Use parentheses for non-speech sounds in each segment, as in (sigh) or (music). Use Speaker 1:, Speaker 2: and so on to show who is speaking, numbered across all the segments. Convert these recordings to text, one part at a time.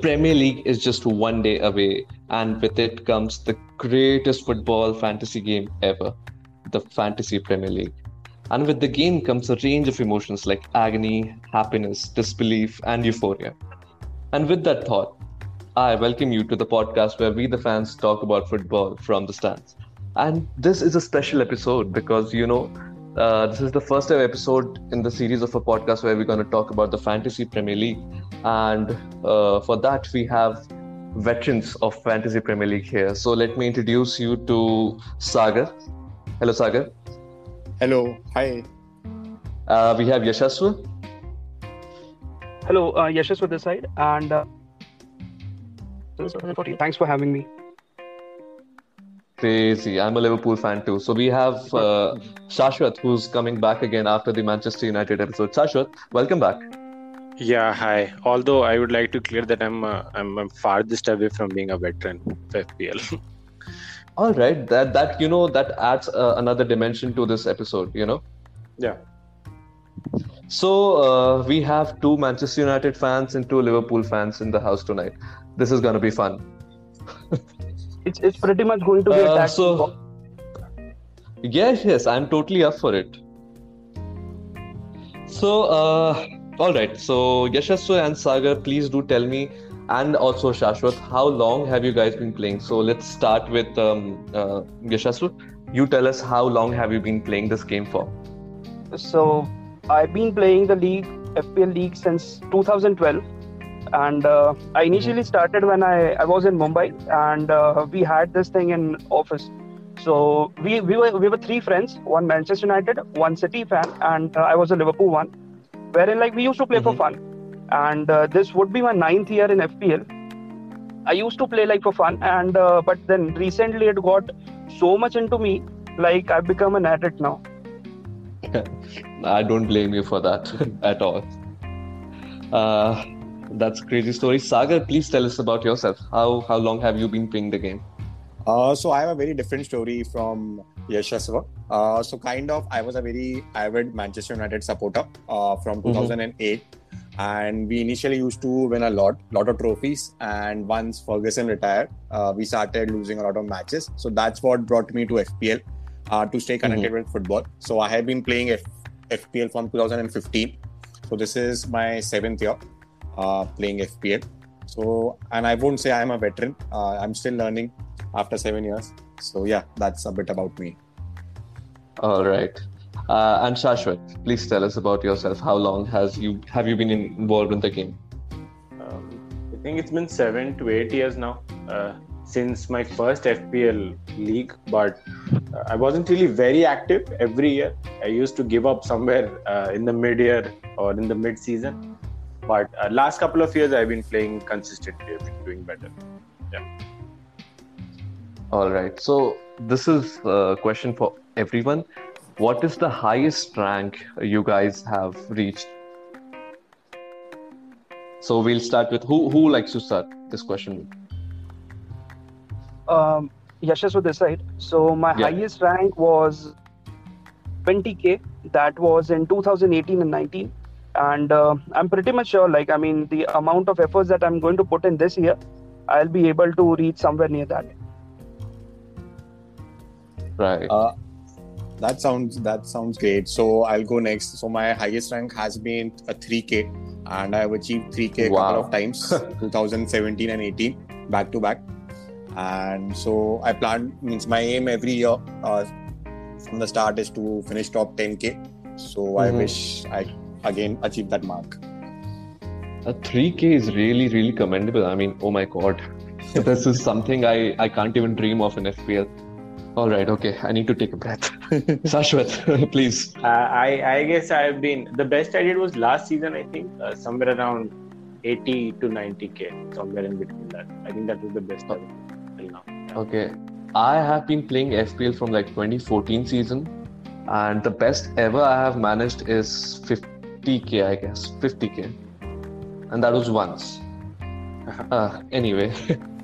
Speaker 1: Premier League is just one day away, and with it comes the greatest football fantasy game ever the Fantasy Premier League. And with the game comes a range of emotions like agony, happiness, disbelief, and euphoria. And with that thought, I welcome you to the podcast where we, the fans, talk about football from the stands. And this is a special episode because, you know, uh, this is the first ever episode in the series of a podcast where we're going to talk about the Fantasy Premier League. And uh, for that, we have veterans of Fantasy Premier League here. So let me introduce you to Sagar. Hello, Sagar.
Speaker 2: Hello. Hi.
Speaker 1: Uh, we have Yashaswa.
Speaker 3: Hello, uh, Yashaswa this side. And uh, thanks for having me.
Speaker 1: Crazy. I'm a Liverpool fan too. So we have uh, Shashwat, who's coming back again after the Manchester United episode. Shashwat, welcome back.
Speaker 4: Yeah, hi. Although I would like to clear that I'm uh, I'm, I'm farthest away from being a veteran of FPL. (laughs)
Speaker 1: All right, that that you know that adds uh, another dimension to this episode. You know.
Speaker 4: Yeah.
Speaker 1: So uh, we have two Manchester United fans and two Liverpool fans in the house tonight. This is gonna be fun. (laughs)
Speaker 3: it's it's pretty much going to be a
Speaker 1: Uh,
Speaker 3: tag
Speaker 1: so-. Yes, yes, I'm totally up for it. So, uh, all right. So, Yashaswa and Sagar, please do tell me, and also Shashwat, how long have you guys been playing? So, let's start with um, uh, Yashaswa. You tell us how long have you been playing this game for?
Speaker 3: So I've been playing the league, FPL league, since 2012. And uh, I initially started when I, I was in Mumbai, and uh, we had this thing in office. So we, we were we were three friends, one Manchester United, one City fan, and uh, I was a Liverpool one. Wherein like we used to play for
Speaker 1: Mhm.
Speaker 3: fun, and uh, this would be my ninth year in FPL. I used to play like for fun, and uh, but then recently it got so much into me, like I've become an addict now. (laughs)
Speaker 1: I don't blame you for that (laughs) at all. That's a crazy story. Sagar, please tell us about yourself. How how long have you been playing the game?
Speaker 2: Uh, so I have a very different story from Yashasva. Uh, so kind of, I was a very avid Manchester United supporter uh, from 2008, and we initially used to win a lot, lot of trophies. And once Ferguson retired, uh, we started losing a lot of matches. So that's what brought me to FPL uh, to stay connected with football. So I have been playing F- FPL from 2015. So this is my seventh year uh, playing FPL. So and I won't say I'm a veteran. Uh, I'm still learning after seven years. So yeah, that's a bit about me.
Speaker 1: All right. Uh, and Shashwat, please tell us about yourself. How long has you have you been involved in the game?
Speaker 4: Um, I think it's been seven to eight years now uh, since my first FPL league, but uh, I wasn't really very active every year. I used to give up somewhere uh, in the mid year or in the mid season. But uh, last couple of years, I've been playing consistently. I've been doing better. Yeah.
Speaker 1: All right. So this is a question for everyone. What is the highest rank you guys have reached? So we'll start with who who likes to start this question?
Speaker 3: um, Yashaswa this side. So my
Speaker 1: Yeah.
Speaker 3: highest rank was 20k. That was in 2018 and 19. And uh, I'm pretty much sure, like, I mean, the amount of efforts that I'm going to put in this year, I'll be able to reach somewhere near that.
Speaker 1: Right.
Speaker 2: Uh, that sounds that sounds great. So I'll go next. So my highest rank has been a 3K, and I've achieved 3K a
Speaker 1: Wow.
Speaker 2: couple of times, (laughs) 2017 and 18, back to back. And so I plan means my aim every year uh, from the start is to finish top 10K. So I
Speaker 1: Mhm.
Speaker 2: wish I again achieve that mark.
Speaker 1: A 3K is really, really commendable. I mean, oh my God. (laughs) this is something I, I can't even dream of in FPL. All right, okay. I need to take a breath. (laughs) Shashwat, (laughs) please.
Speaker 4: Uh, I, I guess I've been the best I did was last season. I think uh, somewhere around 80 to 90k, somewhere in between that. I think that was the best I've till now. Yeah.
Speaker 1: Okay. I have been playing FPL from like 2014 season, and the best ever I have managed is 50k, I guess. 50k. And that was once. Uh, (laughs) anyway.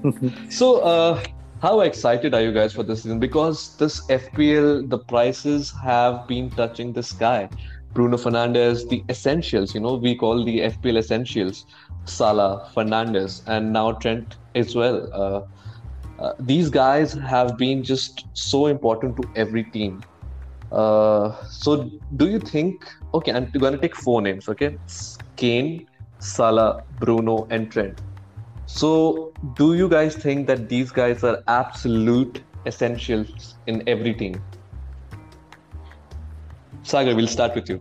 Speaker 1: (laughs) so, uh, how excited are you guys for this season? Because this FPL, the prices have been touching the sky. Bruno Fernandes, the essentials. You know, we call the FPL essentials Salah, Fernandes, and now Trent as well. Uh, uh, these guys have been just so important to every team. Uh, so, do you think? Okay, I'm to take four names. Okay, Kane, Salah, Bruno, and Trent. So, do you guys think that these guys are absolute essentials in every team? Sagar, we'll start with you.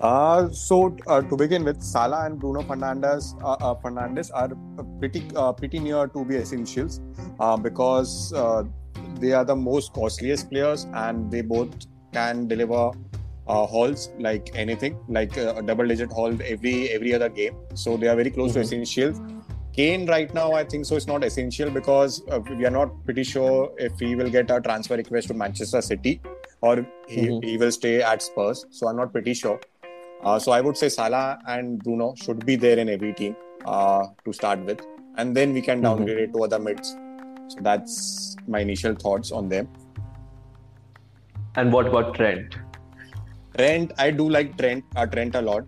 Speaker 2: Uh, so uh, to begin with, Salah and Bruno Fernandes, uh, uh Fernandes are pretty uh, pretty near to be essentials uh, because they are the most costliest players and they both can deliver hauls like anything, like a double-digit haul every every other game. So they are very close mm-hmm. to essentials. Kane right now, I think so. It's not essential because we are not pretty sure if he will get a transfer request to Manchester City or he, mm-hmm. he will stay at Spurs. So I'm not pretty sure. Uh, so I would say Salah and Bruno should be there in every team uh, to start with, and then we can mm-hmm. downgrade mm-hmm. it to other mids. So that's my initial thoughts on them.
Speaker 1: And what about Trent?
Speaker 2: Trent, I do like Trent, uh, Trent a lot.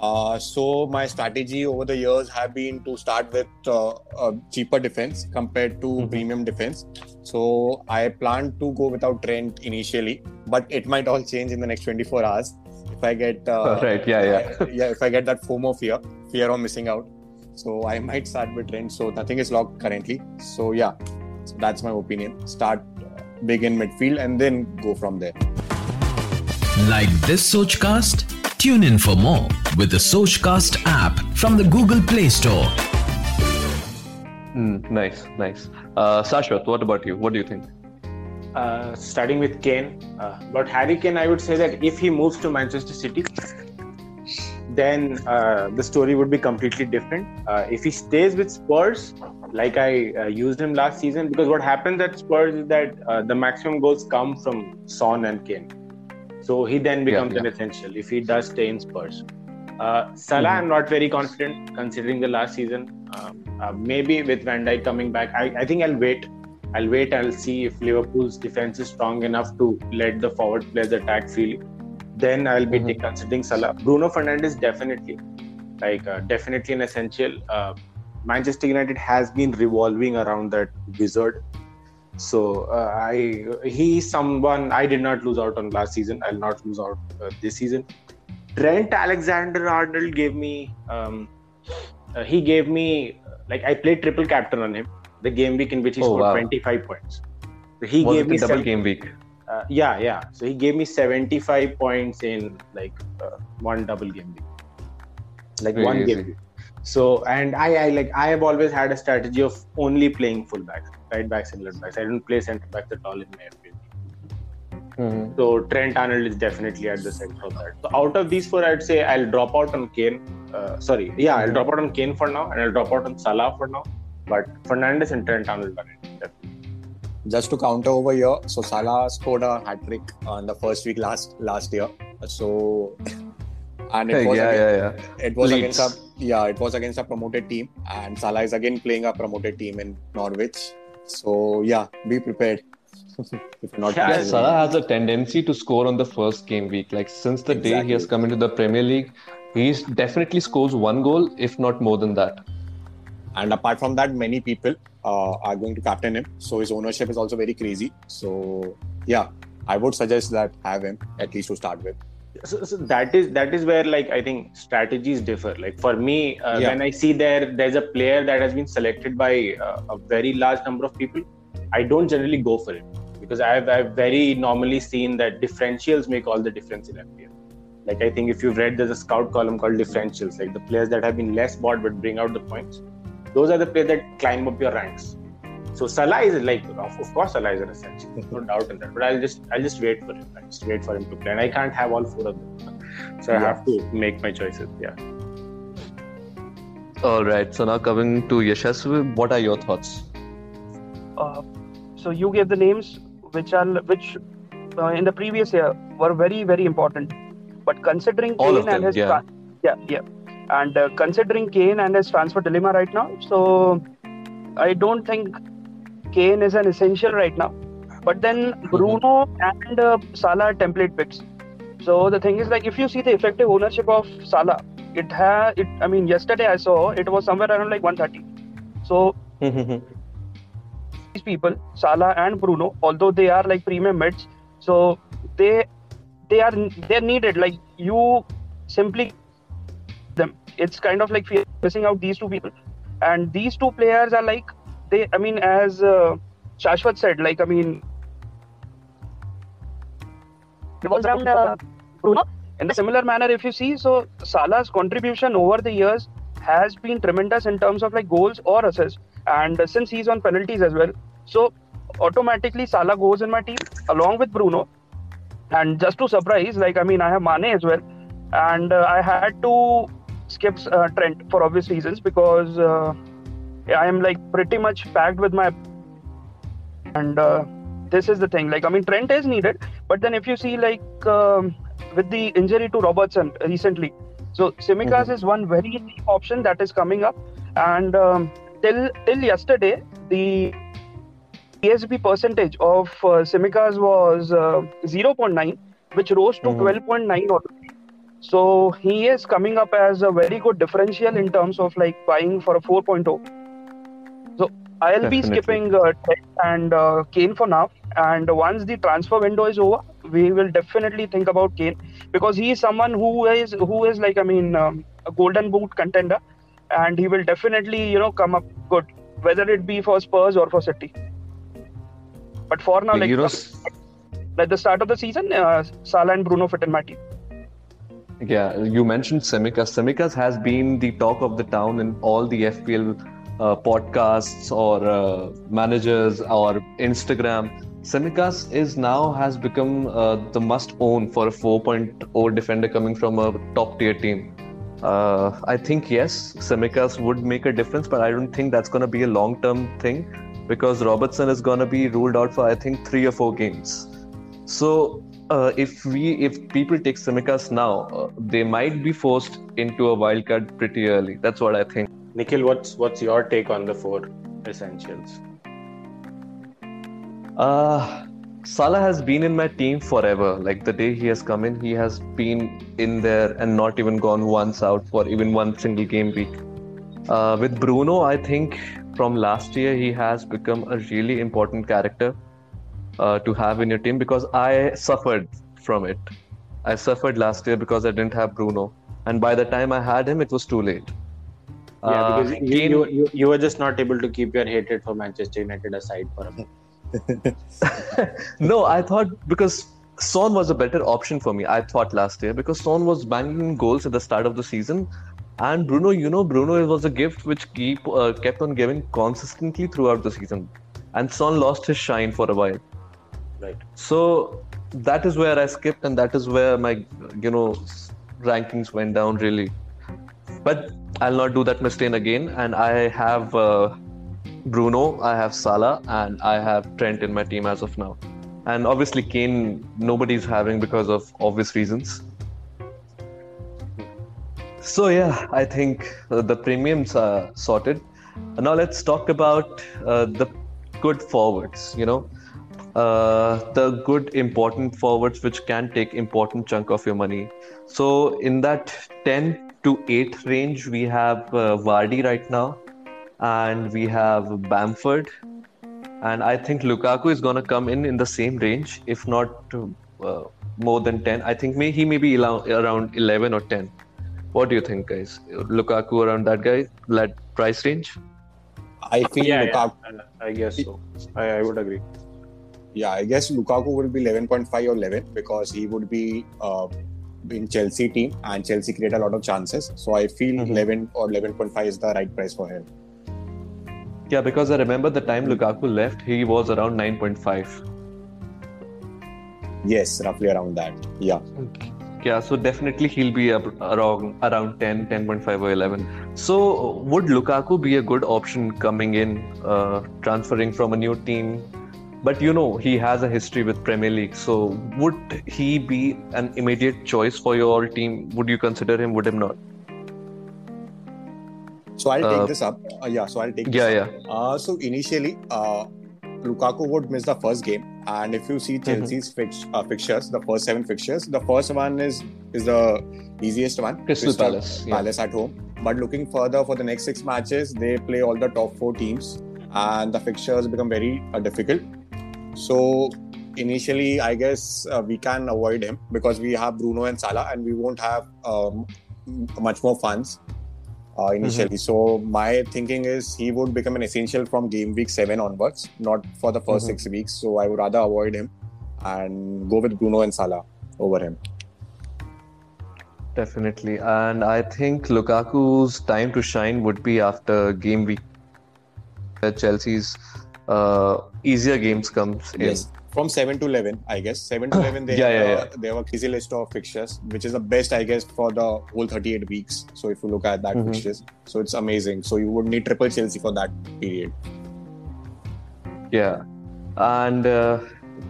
Speaker 2: Uh, so my strategy over the years have been to start with uh, a cheaper defense compared to mm-hmm. premium defense. So I plan to go without Trent initially, but it might all change in the next 24 hours if I get
Speaker 1: uh, (laughs) right, yeah, yeah, (laughs)
Speaker 2: yeah. If I get that FOMO fear, fear of missing out, so I might start with Trent. So nothing is locked currently. So yeah, so that's my opinion. Start big in midfield and then go from there.
Speaker 5: Like this Sochcast Tune in for more with the Sochcast app from the Google Play Store.
Speaker 1: Mm, nice, nice. Uh, Shashwat, what about you? What do you think?
Speaker 4: Uh, starting with Kane, uh, but Harry Kane, I would say that if he moves to Manchester City, then uh, the story would be completely different. Uh, if he stays with Spurs, like I uh, used him last season, because what happens at Spurs is that uh, the maximum goals come from Son and Kane. So he then becomes yeah, yeah. an essential if he does stay in Spurs. Uh, Salah, mm-hmm. I'm not very confident considering the last season. Um, uh, maybe with Van Dijk coming back, I, I think I'll wait. I'll wait. I'll see if Liverpool's defense is strong enough to let the forward players attack freely. Then I'll be mm-hmm. considering Salah. Bruno Fernandes definitely, like uh, definitely an essential. Uh, Manchester United has been revolving around that wizard so uh, I he's someone I did not lose out on last season. I'll not lose out uh, this season. Trent Alexander Arnold gave me um, uh, he gave me like I played triple captain on him the game week in which he oh, scored wow. 25 points.
Speaker 1: So he Was gave me double seven, game week.
Speaker 4: Uh, yeah, yeah. So he gave me 75 points in like uh, one double game week, like Very one easy. game week. So and I, I like I have always had a strategy of only playing fullbacks right backs and left backs. I don't play centre backs at all in my FPL. Mm-hmm. So Trent Arnold is definitely at the center of that. So out of these four, I'd say I'll drop out on Kane. Uh, sorry, yeah, I'll drop out on Kane for now, and I'll drop out on Salah for now. But Fernandes and Trent Arnold are it.
Speaker 2: Just to counter over here, so Salah scored a hat trick on the first week last last year. So (laughs) and it was
Speaker 1: yeah, against, yeah,
Speaker 2: yeah. it was Leeds. against a yeah it was against a promoted team and Salah is again playing a promoted team in Norwich so yeah, be prepared. (laughs)
Speaker 1: not yeah, Salah has a tendency to score on the first game week. Like since the exactly. day he has come into the Premier League, he's definitely scores one goal, if not more than that.
Speaker 2: And apart from that, many people uh, are going to captain him. So his ownership is also very crazy. So yeah, I would suggest that have him at least to start with
Speaker 4: so, so, that is that is where like i think strategies differ. Like for me uh, yeah. when i see there there's a player that has been selected by uh, a very large number of people i don't generally go for it because i've, I've very normally seen that differentials make all the difference in fpl like i think if you've read there's a scout column called differentials like the players that have been less bought but bring out the points. Those are the players that climb up your ranks so Salah is like, of course, Salah is an essential. no doubt in that. But I'll just, I'll just wait for him. I just wait for him to play, and I can't have all four of them. So I have to make my choices. Yeah.
Speaker 1: All right. So now coming to Yashasvi, what are your thoughts?
Speaker 3: Uh, so you gave the names which are which uh, in the previous year were very very important, but considering
Speaker 1: all Kane them, and his
Speaker 3: yeah. Tra- yeah yeah, and uh, considering Kane and his transfer dilemma right now, so I don't think Kane is an essential right now. But then mm-hmm. Bruno mm-hmm. and uh, Salah template picks. So the thing is, like, if you see the effective ownership of Salah, it has it. I mean, yesterday I saw it was somewhere around like 130. So these people, Salah and Bruno, although they are like premium mids, so they they are they're needed. Like you simply them. It's kind of like missing out these two people, and these two players are like they. I mean, as uh, Shashwat said, like I mean, revolves around uh, Bruno. In a similar manner, if you see, so Salah's contribution over the years has been tremendous in terms of like goals or assists, and since he's on penalties as well, so automatically Salah goes in my team along with Bruno. And just to surprise, like I mean, I have Mane as well, and uh, I had to skip uh, Trent for obvious reasons because uh, I am like pretty much packed with my and uh, this is the thing. Like I mean, Trent is needed, but then if you see like um, with the injury to Robertson recently, so Tsimikas
Speaker 2: Mhm.
Speaker 3: is one very cheap option that is coming up, and um, till till yesterday the TSB percentage of uh, Tsimikas was uh, 0.9, which rose to
Speaker 2: Mhm.
Speaker 3: 12.9 already. So he is coming up as a very good differential in terms of like buying for a 4.0. I'll be skipping uh, Trent and uh, Kane for now. And once the transfer window is over, we will definitely think about Kane because he is someone who is who is like I mean um, a golden boot contender, and he will definitely you know come up good, whether it be for Spurs or for City. But for now, like
Speaker 1: you know,
Speaker 3: the start of the season, uh, Salah and Bruno fit in my team.
Speaker 1: Yeah, you mentioned Tsimikas. Tsimikas has been the talk of the town in all the FPL uh, podcasts or uh, managers or Instagram. Tsimikas is now has become uh, the must own for a 4.0 defender coming from a top tier team. Uh, I think yes, Tsimikas would make a difference, but I don't think that's going to be a long term thing because Robertson is going to be ruled out for I think three or four games. So uh, if we if people take Tsimikas now, uh, they might be forced into a wild card pretty early. That's what I think.
Speaker 4: Nikhil, what's what's your take on the four essentials?
Speaker 1: Uh, Salah has been in my team forever. Like the day he has come in, he has been in there and not even gone once out for even one single game week. Uh, with Bruno, I think from last year he has become a really important character uh, to have in your team because I suffered from it. I suffered last year because I didn't have Bruno, and by the time I had him, it was too late.
Speaker 4: Yeah,
Speaker 1: Uh,
Speaker 4: because you, you, you, you were just not able to keep your hatred for Manchester United aside for a minute. (laughs)
Speaker 1: no, I thought because Son was a better option for me. I thought last year because Son was banging goals at the start of the season, and Bruno, you know, Bruno was a gift which keep uh, kept on giving consistently throughout the season, and Son lost his shine for a while.
Speaker 4: Right.
Speaker 1: So that is where I skipped, and that is where my you know rankings went down really. But I'll not do that mistake again, and I have uh, Bruno, I have Salah, and I have Trent in my team as of now. And obviously Kane, nobody's having because of obvious reasons. So yeah, I think uh, the premiums are sorted. Now let's talk about uh, the good forwards. You know, uh, the good important forwards which can take important chunk of your money. So in that 10 to 8 range, we have uh, Vardy right now, and we have Bamford, and I think Lukaku is gonna come in in the same range, if not uh, more than 10. I think may, he may be elo- around 11 or 10. What do you think, guys? Lukaku around that guy, that price range?
Speaker 2: I feel
Speaker 4: Yeah, yeah, I guess so. I, I would agree.
Speaker 2: Yeah, I guess Lukaku would be 11.5 or 11 because he would be uh, in Chelsea team and Chelsea create a lot of chances. So I feel
Speaker 1: Mhm.
Speaker 2: 11 or 11.5 is the right price for him.
Speaker 1: Yeah, because I remember the time Lukaku left, he was around 9.5.
Speaker 2: Yes, roughly around that. Yeah.
Speaker 1: Yeah, so definitely he'll be around around 10, 10.5 or 11. So would Lukaku be a good option coming in, uh, transferring from a new team? But you know, he has a history with Premier League. So would he be an immediate choice for your team? Would you consider him? Would him not?
Speaker 2: So I'll
Speaker 1: Uh,
Speaker 2: take this up. Uh, yeah, so I'll take this
Speaker 1: Yeah,
Speaker 2: up.
Speaker 1: yeah.
Speaker 2: Uh, so initially, uh, Lukaku would miss the first game, and if you see
Speaker 1: Mm-hmm.
Speaker 2: Chelsea's fix, uh, fixtures, the first seven fixtures, the first one is is the easiest one.
Speaker 1: Crystal Palace, yeah.
Speaker 2: Palace at home. But looking further for the next six matches, they play all the top four teams, and the fixtures become very uh, difficult. So initially, I guess uh, we can avoid him because we have Bruno and Salah, and we won't have um, much more funds uh, initially. So my thinking is he would become an essential from game week seven onwards, not for the 1st
Speaker 1: Mhm.
Speaker 2: six weeks. So I would rather avoid him and go with Bruno and Salah over him.
Speaker 1: Definitely. And I think Lukaku's time to shine would be after game week. Chelsea's uh, easier games comes in.
Speaker 2: Yes. From seven to eleven, I guess seven to (laughs) eleven, they
Speaker 1: Yeah,
Speaker 2: have
Speaker 1: yeah,
Speaker 2: a, they have a crazy list of fixtures, which is the best, I guess, for the whole thirty-eight weeks. So if you look at that
Speaker 1: Mhm.
Speaker 2: fixtures, so it's amazing. So you would need triple Chelsea for that period.
Speaker 1: Yeah. And uh,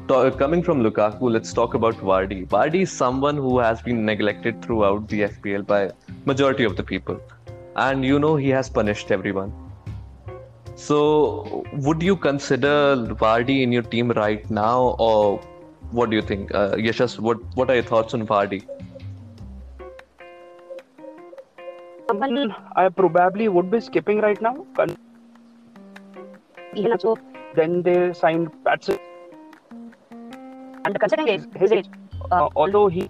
Speaker 1: to- coming from Lukaku, let's talk about Vardy. Vardy is someone who has been neglected throughout the FPL by majority of the people. And you know he has punished everyone. So would you consider Vardy in your team right now or what do you think? Uh, Yashas, what, what are your thoughts on Vardy?
Speaker 3: I probably would be skipping right now. Con-
Speaker 6: Even also,
Speaker 3: Then they signed Patson.
Speaker 6: and considering his, his age,
Speaker 3: Uh, although he,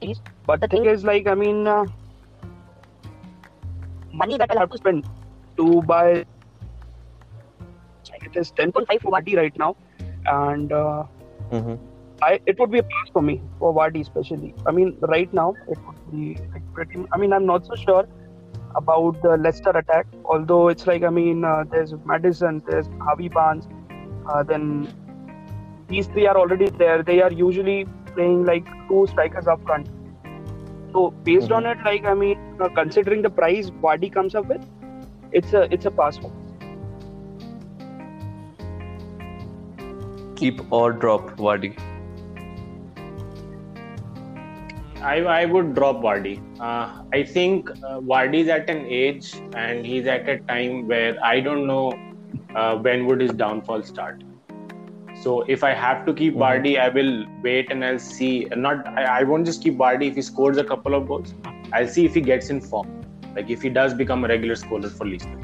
Speaker 6: is
Speaker 3: but the thing is, like, I mean, uh,
Speaker 6: money that I'll have to spend
Speaker 3: to buy it is 10.5
Speaker 6: 5
Speaker 3: for Vardy right now, and uh,
Speaker 1: Mm-hmm.
Speaker 3: I it would be a pass for me for Vardy especially. I mean, right now it would be like pretty. I mean, I'm not so sure about the Leicester attack. Although it's like I mean, uh, there's Maddison, there's Harvey Barnes, uh, then these three are already there. They are usually playing like two strikers up front. So based on it, like I mean, uh, considering the price Vardy comes up with, it's a it's a pass for. me.
Speaker 1: Keep or drop Vardy.
Speaker 4: I, I would drop Vardy. Uh, I think uh, Vardy is at an age and he's at a time where I don't know uh, when would his downfall start. So if I have to keep
Speaker 1: Mhm.
Speaker 4: Vardy, I will wait and I'll see. Not I, I won't just keep Vardy if he scores a couple of goals. I'll see if he gets in form. Like if he does become a regular scorer for Leicester.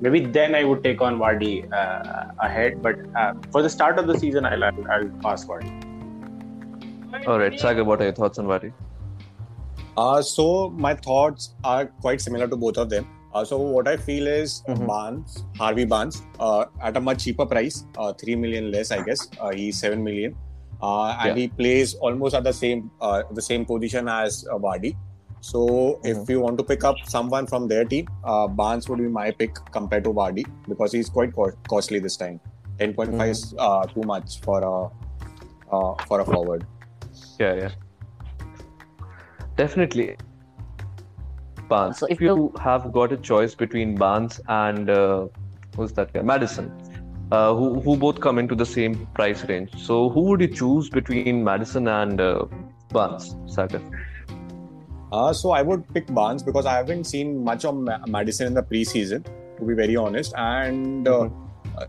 Speaker 4: Maybe then I would take on Vardy uh, ahead. But uh, for the start of the season, I'll, I'll, I'll pass Vardy.
Speaker 1: All right, Sagar, what are your thoughts on Vardy?
Speaker 2: Uh, so my thoughts are quite similar to both of them. Uh, so what I feel is
Speaker 1: Mhm.
Speaker 2: Barnes, Harvey Barnes, uh, at a much cheaper price, uh, three million less, I guess. Uh, he's seven million, uh, and
Speaker 1: Yeah.
Speaker 2: he plays almost at the same uh, the same position as uh, Vardy. So if
Speaker 1: Mhm.
Speaker 2: you want to pick up someone from their team, uh, Barnes would be my pick compared to Vardy because he's quite co- costly this time. Ten point five is uh, too much for a uh, for a forward.
Speaker 1: Yeah, yeah. Definitely. Barnes.
Speaker 6: So
Speaker 1: if
Speaker 6: if
Speaker 1: you have got a choice between Barnes and uh, who's that guy? Maddison, uh, who who both come into the same price range. So who would you choose between Maddison and uh, Barnes, Sagar?
Speaker 2: Uh, so I would pick Barnes because I haven't seen much of Ma- Maddison in the preseason, to be very honest. And uh, uh,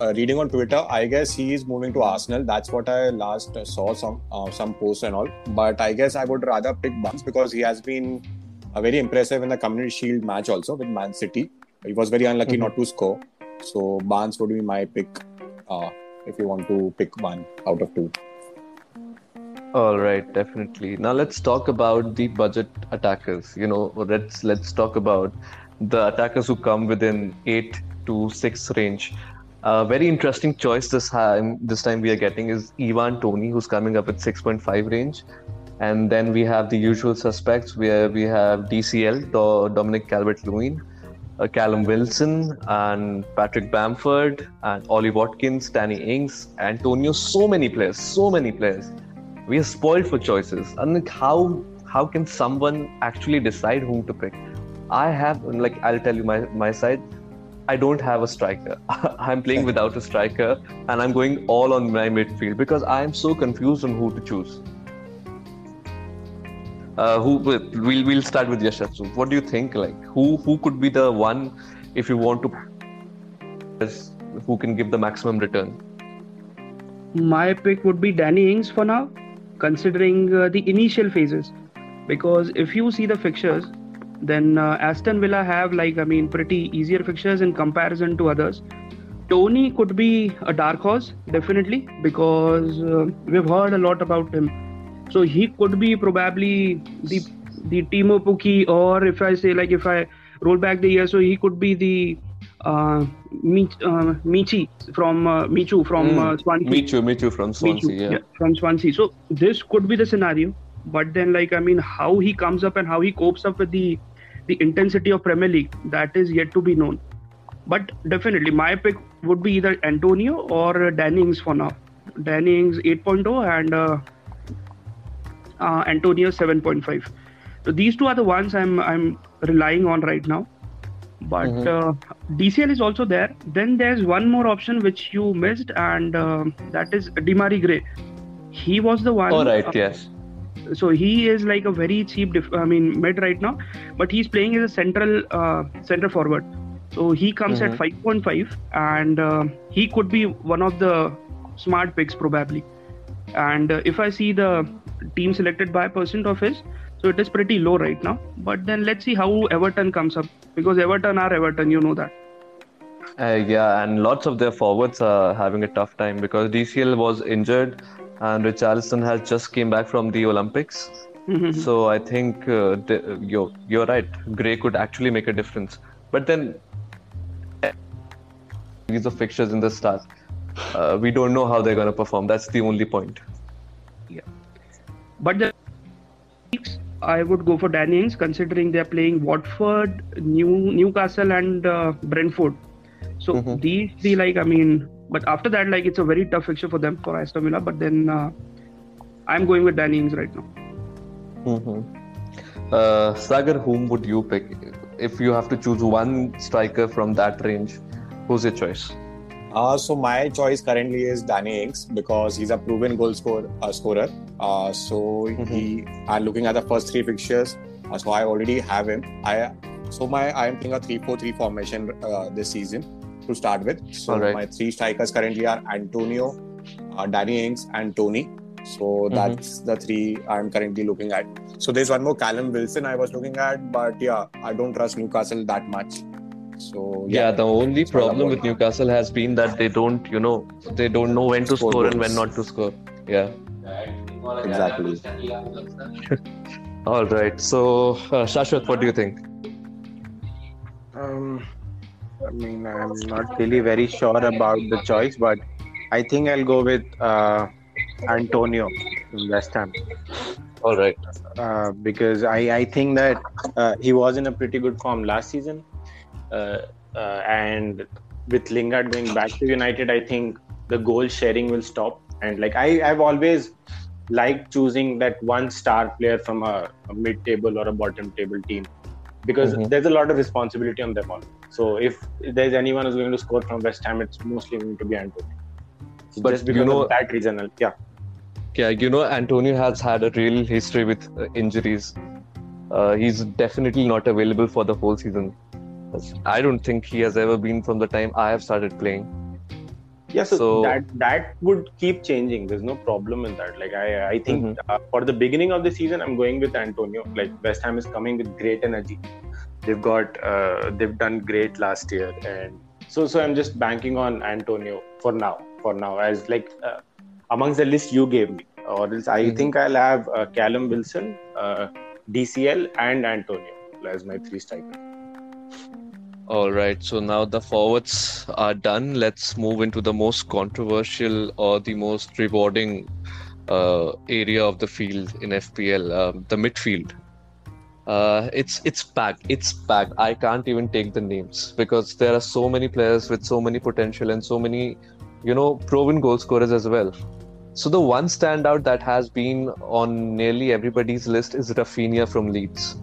Speaker 2: uh, reading on Twitter, I guess he is moving to Arsenal. That's what I last uh, saw some uh, some posts and all. But I guess I would rather pick Barnes because he has been uh, very impressive in the Community Shield match also with Man City. He was very unlucky
Speaker 1: Mhm.
Speaker 2: not to score. So Barnes would be my pick uh, if you want to pick one out of two.
Speaker 1: All right, definitely. Now let's talk about the budget attackers. You know, let's let's talk about the attackers who come within eight to six range. A very interesting choice this time. This time we are getting is Ivan Toney, who's coming up with 6.5 range, and then we have the usual suspects where we have DCL, Do- Dominic Calvert-Lewin, uh, Callum Wilson, and Patrick Bamford, and Ollie Watkins, Danny Ings, Antonio. So many players, so many players we are spoiled for choices and like how how can someone actually decide whom to pick i have like i'll tell you my my side i don't have a striker (laughs) i'm playing without a striker and i'm going all on my midfield because i am so confused on who to choose uh, who we'll we'll start with Yashatsu. What do you think? Like who who could be the one if you want to who can give the maximum return?
Speaker 3: My pick would be Danny Ings for now, considering uh, the initial phases. Because if you see the fixtures, then uh, Aston Villa have like I mean pretty easier fixtures in comparison to others. Toney could be a dark horse definitely because uh, we've heard a lot about him. So he could be probably the the Teemu Pukki, or if I say like if I roll back the year, so he could be the uh, uh, Michi from uh, Michu from
Speaker 1: Mm.
Speaker 3: uh, Swansea.
Speaker 1: Michu, Michu from Swansea.
Speaker 3: Michu,
Speaker 1: yeah.
Speaker 3: from Swansea. So this could be the scenario, but then like I mean, how he comes up and how he copes up with the the intensity of Premier League that is yet to be known. But definitely, my pick would be either Antonio or Danny Ings for now. Danny Ings 8.0 and uh, uh, Antonio 7.5. So these two are the ones I'm I'm relying on right now. But
Speaker 1: Mhm.
Speaker 3: uh, DCL is also there. Then there's one more option which you missed, and uh, that is Demarai Gray. He was the one.
Speaker 1: All right.
Speaker 3: uh,
Speaker 1: Yes.
Speaker 3: so he is like a very cheap def- i mean mid right now but he's playing as a central uh, center forward so he comes at 5.5 and uh, he could be one of the smart picks probably and uh, if i see the team selected by percent of his so it is pretty low right now but then let's see how everton comes up because everton are everton you know that
Speaker 1: Uh, yeah, and lots of their forwards are having a tough time because DCL was injured, and Richarlison has just came back from the Olympics. So I think uh, you're you're right. Gray could actually make a difference, but then these are fixtures in the start. Uh, we don't know how they're going to perform. That's the only point. Yeah.
Speaker 3: But the I would go for Danny Ings considering they're playing Watford, New Newcastle, and uh, Brentford. So
Speaker 1: Mhm.
Speaker 3: these three, like I mean, but after that, like it's a very tough fixture for them for Aston Villa. But then uh, I'm going with Danny Ings right now.
Speaker 1: Mm-hmm. Uh, Sagar, whom would you pick if you have to choose one striker from that range? Who's your choice?
Speaker 2: Uh, so my choice currently is Danny Ings because he's a proven goal score, uh, scorer. Uh, so he, I'm looking at the first three fixtures. Uh, so I already have him. I so my I am playing a three-four-three formation uh, this season to start with. So
Speaker 1: Alright.
Speaker 2: my three strikers currently are Antonio, uh, Danny Ings, and Toney. So that's the three I'm currently looking at. So there's one more Callum Wilson I was looking at, but yeah, I don't trust Newcastle that much. So
Speaker 1: Yeah, the only
Speaker 2: It's
Speaker 1: problem with Newcastle has been that they don't, you know, they don't know when to
Speaker 2: Score
Speaker 1: score and when not to score. Yeah.
Speaker 2: Exactly. (laughs)
Speaker 1: All right. So, uh, Shashwat, what do you think?
Speaker 4: Um, I mean, I'm not really very sure about the choice, but I think I'll go with uh, Antonio in West Ham
Speaker 1: All right.
Speaker 4: uh, because I, I think that uh, he was in a pretty good form last season, uh, uh, and with Lingard going back to United, I think the goal sharing will stop. And like I, I've always liked choosing that one star player from a, a mid-table or a bottom-table team because
Speaker 1: Mhm.
Speaker 4: there's a lot of responsibility on them all. So if there's anyone who's going to score from West Ham, it's mostly going to be Antonio. So
Speaker 1: But
Speaker 4: just
Speaker 1: you know-
Speaker 4: of that reason, yeah.
Speaker 1: Yeah, you know, Antonio has had a real history with uh, injuries. Uh, he's definitely not available for the whole season. I don't think he has ever been from the time I have started playing.
Speaker 4: Yeah, so,
Speaker 1: So-
Speaker 4: that that would keep changing. There's no problem in that. Like I, I think
Speaker 1: Mhm.
Speaker 4: uh, for the beginning of the season, I'm going with Antonio. Like West Ham is coming with great energy. They've got, uh, they've done great last year, and so so I'm just banking on Antonio for now. For now, as like uh, amongst the list you gave me, or else I
Speaker 1: Mhm.
Speaker 4: think I'll have uh, Callum Wilson, uh, DCL, and Antonio as my three strikers.
Speaker 1: All right, so now the forwards are done. Let's move into the most controversial or the most rewarding uh, area of the field in FPL, um, the midfield. Uh, it's it's packed. It's packed. I can't even take the names because there are so many players with so many potential and so many, you know, proven goal scorers as well. So the one standout that has been on nearly everybody's list is Rafinha from Leeds.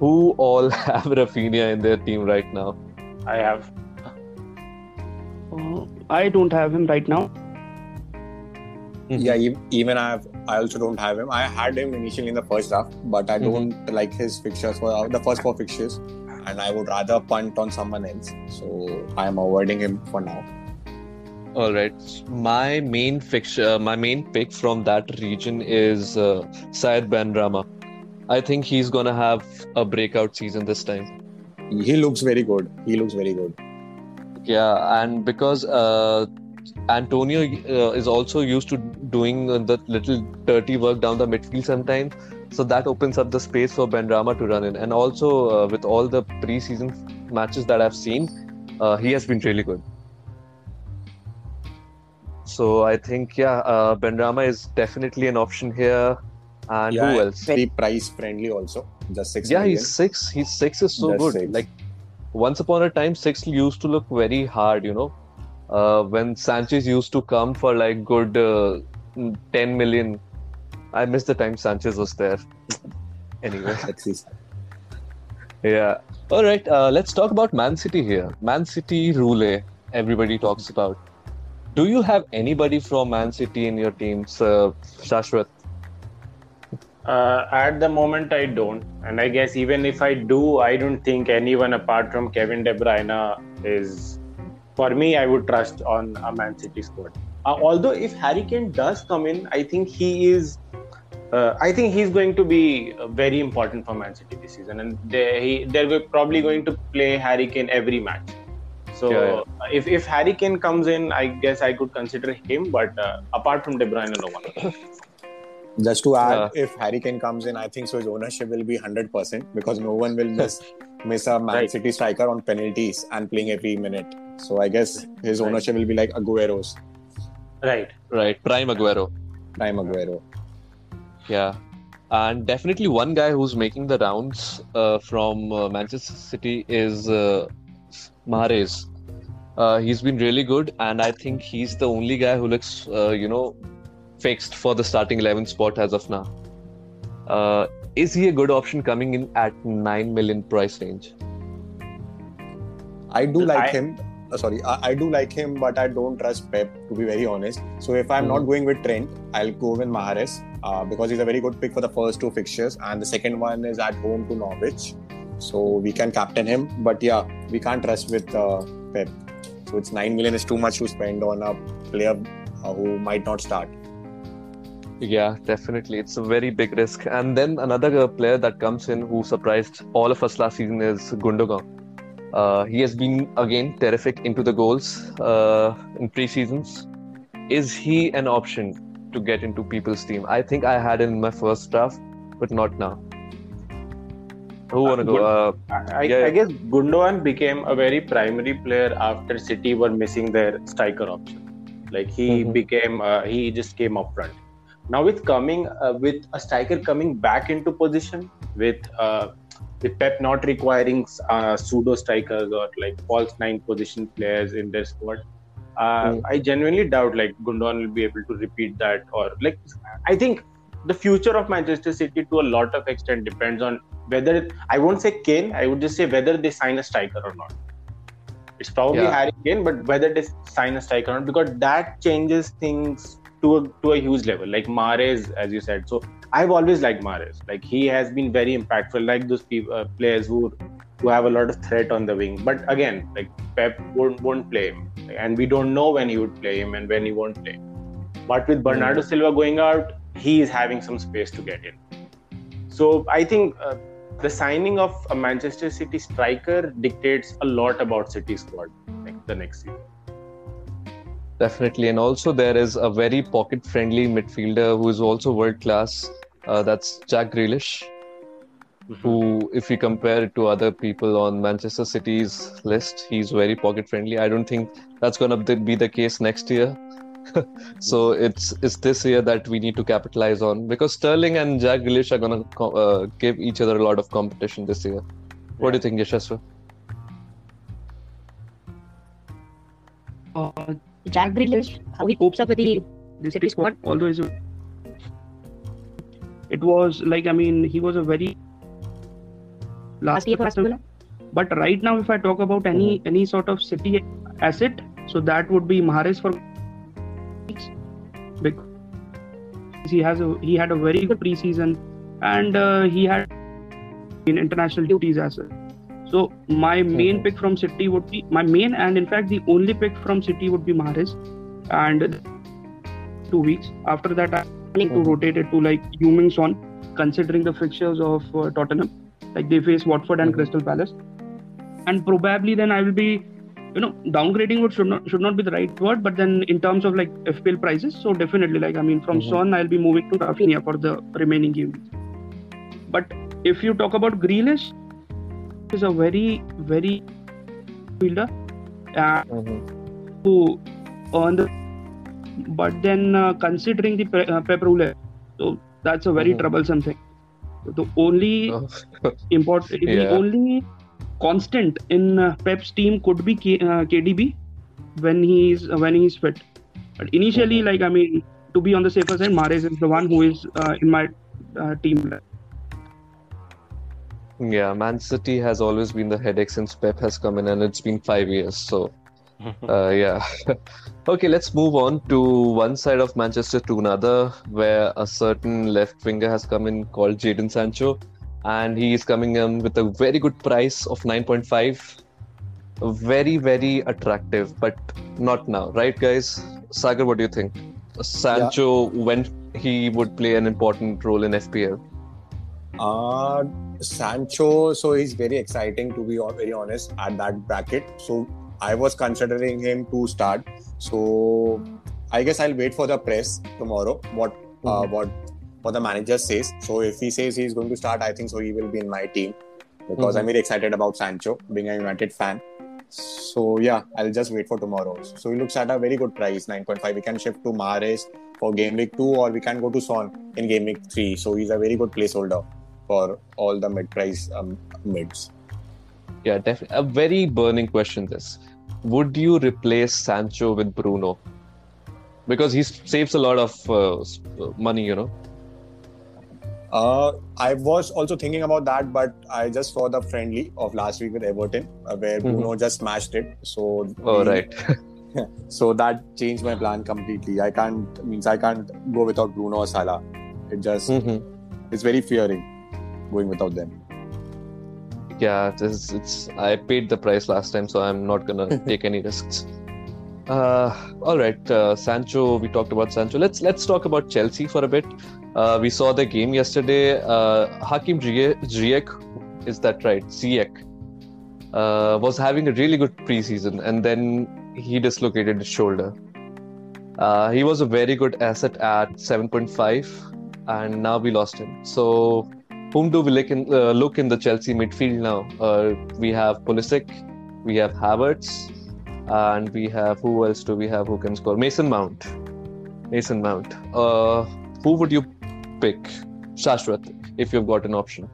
Speaker 1: Who all (laughs) have Rafinha in their team right now?
Speaker 4: I have
Speaker 3: Uh, I don't have him right now.
Speaker 2: Yeah, e- even I have, I also don't have him. I had him initially in the first draft, but I don't like his fixtures for uh, the first four fixtures, and I would rather punt on someone else. So I am avoiding him for now.
Speaker 1: All right. My main fixture, my main pick from that region is uh, Said Benrahma. I think he's gonna have a breakout season this time.
Speaker 2: He looks very good. He looks very good.
Speaker 1: Yeah, and because uh, Antonio uh, is also used to doing the little dirty work down the midfield sometimes, so that opens up the space for Benrahma to run in. And also uh, with all the preseason matches that I've seen, uh, he has been really good. So I think yeah, uh, Benrahma is definitely an option here. And
Speaker 2: yeah,
Speaker 1: who else?
Speaker 2: Very price friendly also. Just six.
Speaker 1: Yeah,
Speaker 2: million.
Speaker 1: he's six. He's six is so
Speaker 2: Just
Speaker 1: good.
Speaker 2: six.
Speaker 1: Like once upon a time, six used to look very hard. You know, uh, when Sanchez used to come for like good uh, ten million. I miss the time Sanchez was there. (laughs) anyway,
Speaker 2: That's his.
Speaker 1: yeah. All right. Uh, let's talk about Man City here. Man City Rule. Everybody talks about. Do you have anybody from Man City in your teams, uh, Shashwat?
Speaker 4: Uh, at the moment, I don't, and I guess even if I do, I don't think anyone apart from Kevin De Bruyne is. For me, I would trust on a Man City squad. Uh, although if Harry Kane does come in, I think he is. Uh, I think he's going to be uh, very important for Man City this season, and they, he, they're probably going to play Harry Kane every match. So
Speaker 1: Yeah, yeah.
Speaker 4: if if Harry Kane comes in, I guess I could consider him. But uh, apart from De Bruyne, no one. (coughs)
Speaker 2: Just to add, if Harry Kane comes in, I think so his ownership will be 100% because no one will just (laughs) miss a Man
Speaker 4: Right.
Speaker 2: City striker on penalties and playing every minute. So I guess his
Speaker 4: Right.
Speaker 2: ownership will be like Aguero's,
Speaker 4: Right.
Speaker 1: Right, Prime Aguero.
Speaker 2: prime Aguero.
Speaker 1: Yeah, and definitely one guy who's making the rounds uh, from uh, Manchester City is uh, Mahrez. Uh, he's been really good, and I think he's the only guy who looks, uh, you know, fixed for the starting 11 spot as of now. Uh, is he a good option coming in at 9 million price range?
Speaker 2: I do like
Speaker 4: I-
Speaker 2: him. Uh, sorry, I, I do like him, but I don't trust Pep to be very honest. So if I'm not
Speaker 1: Mhm.
Speaker 2: going with Trent, I'll go with Mahrez uh, because he's a very good pick for the first two fixtures, and the second one is at home to Norwich, so we can captain him. But yeah, we can't trust with uh, Pep. So it's nine million is too much to spend on a player uh, who might not start.
Speaker 1: Yeah, definitely. It's a very big risk. And then another uh, player that comes in who surprised all of us last season is Gundogan. Uh, he has been again terrific into the goals uh, in pre-seasons. Is he an option to get into people's team? I think I had him in my first draft, but not now. Who wanna go? Uh,
Speaker 4: I,
Speaker 1: Yeah.
Speaker 4: I guess Gundogan became a very primary player after City were missing their striker option. Like he
Speaker 1: Mhm.
Speaker 4: became, uh, he just came up front. Now with coming, uh, with a striker coming back into position, with uh, with Pep not requiring uh, pseudo strikers or like false nine position players in their squad, uh,
Speaker 1: Mm.
Speaker 4: I genuinely doubt like Gundogan will be able to repeat that. Or like, I think the future of Manchester City to a lot of extent depends on whether I won't say Kane, I would just say whether they sign a striker or not. It's probably
Speaker 1: Yeah.
Speaker 4: Harry Kane, but whether they sign a striker or not, because that changes things to a, to a huge level. Like Mahrez, as you said. So I've always liked Mahrez. Like he has been very impactful, like those people, uh, players who who have a lot of threat on the wing. But again, like Pep won't, won't play him, and we don't know when he would play him and when he won't play. But with Bernardo Silva going out, he is having some space to get in. So I think uh, the signing of a Manchester City striker dictates a lot about City squad like the next season.
Speaker 1: Definitely, and also there is a very pocket-friendly midfielder who is also world class. Uh, that's Jack Grealish, who, if we compare it to other people on Manchester City's list, he's very pocket-friendly. I don't think that's gonna be the case next year. (laughs) so it's it's this year that we need to capitalize on because Sterling and Jack Grealish are gonna co- uh, give each other a lot of competition this year. What do you think, Yashaswa?
Speaker 6: Uh, Jack Grealish, how he copes up with the, City squad.
Speaker 3: although it was like I mean he was a very
Speaker 6: Last year for Aston Villa.
Speaker 3: but right now if I talk about any any sort of city asset so that would be Mahrez for because he has a he had a very good preseason and uh, he had in international duties as well. So my main pick from City would be my main and in fact the only pick from City would be Mahrez and two weeks. After that, I'm planning to rotate it to like Heung-min Son, considering the fixtures of uh, Tottenham. Like they face Watford and. Crystal Palace, and probably then I will be, you know, downgrading would should not should not be the right word, but then in terms of like FPL prices, so definitely like I mean from
Speaker 1: Mhm.
Speaker 3: Son I'll be moving to Rafinha for the remaining games. But if you talk about Grealish, is a very very fielder and
Speaker 1: Mhm.
Speaker 3: who earn the but then uh, considering the Pe- uh, Pep rule, so that's a very
Speaker 1: Mhm.
Speaker 3: troublesome thing. The only
Speaker 1: Oh, (laughs)
Speaker 3: important, the only constant in uh, Pep's team could be K- uh, KDB when he's uh, when he's fit. But initially,
Speaker 1: Mhm.
Speaker 3: like I mean, to be on the safer side, Mahrez is the one who is uh, in my uh, team.
Speaker 1: Yeah, Man City has always been the headache since Pep has come in, and it's been five years. So, (laughs) uh, yeah. (laughs) Okay, let's move on to one side of Manchester to another, where a certain left winger has come in called Jadon Sancho, and he is coming in with a very good price of 9.5. Very, very attractive, but not now, right, guys? Sagar, what do you think? Sancho, when he would play an important role in FPL?
Speaker 2: Uh, Sancho, so he's very exciting to be very honest at that bracket. So I was considering him to start. So I guess I'll wait for the press tomorrow. What uh,
Speaker 1: Mhm.
Speaker 2: what what the manager says. So if he says he's going to start, I think so he will be in my team because I'm very excited about Sancho being a United fan. So yeah, I'll just wait for tomorrow. So he looks at a very good price, 9.5. We can shift to Mahrez for game week two, or we can go to Son in game week three. So he's a very good placeholder for all the mid-price um, mids.
Speaker 1: Yeah, definitely. A very burning question. This would you replace Sancho with Bruno? Because he saves a lot of uh, money, you know.
Speaker 2: Uh, I was also thinking about that, but I just saw the friendly of last week with Everton, uh, where
Speaker 1: Mhm.
Speaker 2: Bruno just smashed it. So
Speaker 1: Oh,
Speaker 2: the-
Speaker 1: right. (laughs) (laughs)
Speaker 2: so that changed my plan completely. I can't means I can't go without Bruno or Salah. It just
Speaker 1: hmm
Speaker 2: it's very fearing going without them.
Speaker 1: Yeah, this it's. I paid the price last time, so I'm not gonna (laughs) take any risks. Uh, all right, uh, Sancho. We talked about Sancho. Let's let's talk about Chelsea for a bit. Uh, we saw the game yesterday. Uh, Hakim Ziyech, is that right? Ziyech uh, was having a really good preseason, and then he dislocated his shoulder. Uh, he was a very good asset at 7.5, and now we lost him. So whom do we look in, uh, look in the Chelsea midfield now? Uh, we have Pulisic, we have Havertz, and we have who else do we have who can score? Mason Mount. Mason Mount. Uh, who would you pick? Shashwat, if you've got an option.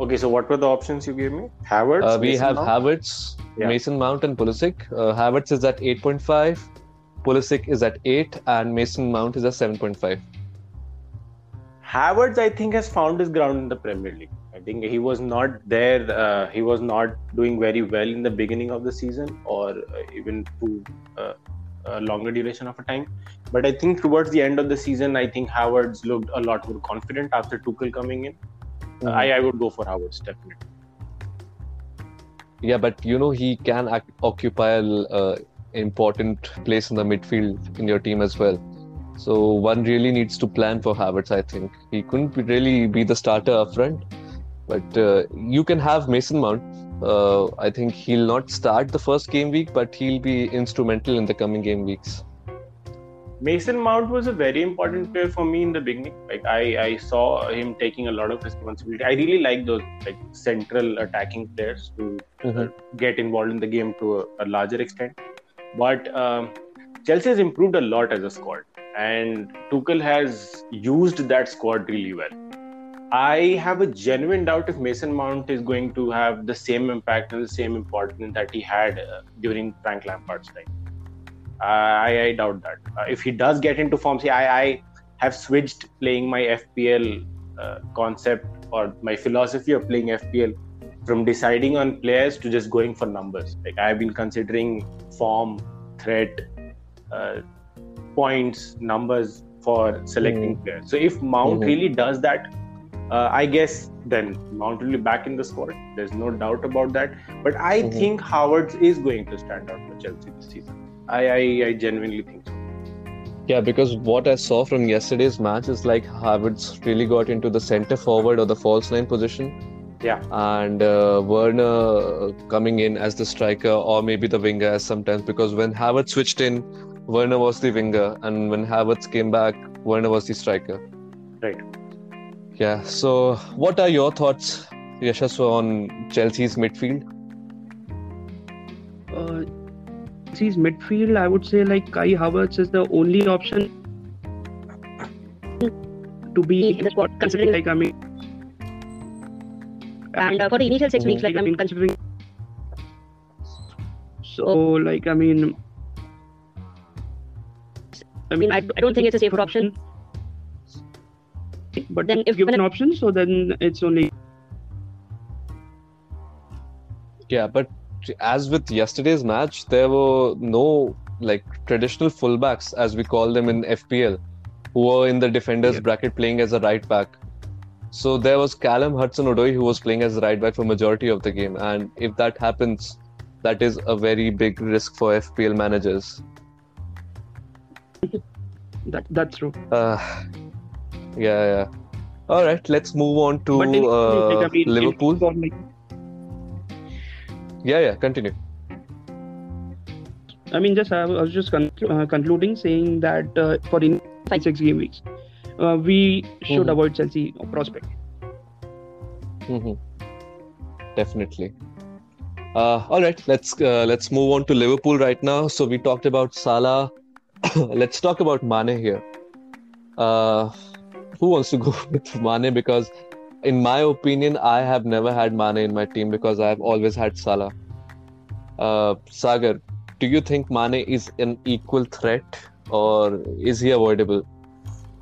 Speaker 4: Okay, so what were the options you gave me? Havertz.
Speaker 1: Uh, we
Speaker 4: Mason
Speaker 1: have
Speaker 4: Mount?
Speaker 1: Havertz,
Speaker 4: Yeah.
Speaker 1: Mason Mount, and Pulisic. Uh, Havertz is at 8.5, Pulisic is at 8, and Mason Mount is at 7.5.
Speaker 4: Havertz, I think, has found his ground in the Premier League. I think he was not there. Uh, he was not doing very well in the beginning of the season, or uh, even to uh, a longer duration of a time. But I think towards the end of the season, I think Havertz looked a lot more confident after Tuchel coming in. Uh, I, I would go for Havertz definitely.
Speaker 1: Yeah, but you know he can occupy an uh, important place in the midfield in your team as well. So one really needs to plan for Havertz. I think he couldn't be- really be the starter up front, but uh, you can have Mason Mount. Uh, I think he'll not start the first game week, but he'll be instrumental in the coming game weeks.
Speaker 4: Mason Mount was a very important player for me in the beginning. Like I, I saw him taking a lot of responsibility. I really like those like central attacking players who uh, get involved in the game to a, a larger extent. But um, Chelsea has improved a lot as a squad, and Tuchel has used that squad really well. I have a genuine doubt if Mason Mount is going to have the same impact and the same importance that he had uh, during Frank Lampard's time. Uh, I, I doubt that. Uh, if he does get into form, see, I, I have switched playing my FPL uh, concept or my philosophy of playing FPL from deciding on players to just going for numbers. Like I've been considering form, threat, uh, points, numbers for selecting players. So if Mount
Speaker 1: Mhm.
Speaker 4: really does that, uh, I guess then Mount will be back in the squad. There's no doubt about that. But I
Speaker 1: Mhm.
Speaker 4: think Havertz is going to stand out for Chelsea this season. I, I I genuinely think so.
Speaker 1: Yeah, because what I saw from yesterday's match is like Havertz really got into the center forward or the false nine position.
Speaker 4: Yeah.
Speaker 1: And uh, Werner coming in as the striker or maybe the winger as sometimes because when Havertz switched in, Werner was the winger, and when Havertz came back, Werner was the striker.
Speaker 4: Right.
Speaker 1: Yeah. So, what are your thoughts, Yashaswa, on Chelsea's midfield?
Speaker 3: Uh, Chelsea's midfield, I would say like Kai Havertz is the only option to be
Speaker 6: in the squad, considering
Speaker 3: like I mean,
Speaker 6: and uh, for the initial six weeks, like I mean,
Speaker 3: considering. So like I mean,
Speaker 6: I mean, I, I don't think it's a safer option.
Speaker 3: but
Speaker 6: Then if
Speaker 3: given
Speaker 6: given
Speaker 3: an option, so then it's only
Speaker 1: Yeah, but as with yesterday's match, there were no like traditional fullbacks, as we call them in FPL, who were in the defenders
Speaker 3: Yeah.
Speaker 1: bracket playing as a right back. So there was Callum Hudson-Odoi who was playing as a right back for majority of the game, and if that happens, that is a very big risk for FPL managers.
Speaker 3: That that's true.
Speaker 1: Uh, yeah, yeah. All right, let's move on to
Speaker 3: But then,
Speaker 1: uh,
Speaker 3: like, I mean,
Speaker 1: Liverpool.
Speaker 3: you like,
Speaker 1: Yeah, yeah. Continue.
Speaker 3: I mean, just I was just con- uh, concluding saying that uh, for in five six game weeks, uh, we should
Speaker 1: Mhm.
Speaker 3: avoid Chelsea prospect.
Speaker 1: hmm Definitely. Uh, all right, let's uh, let's move on to Liverpool right now. So we talked about Salah. (coughs) let's talk about Mane here. Uh, who wants to go (laughs) with Mane? Because, in my opinion, I have never had Mane in my team because I've always had Salah. Uh, Sagar, do you think Mane is an equal threat or is he avoidable?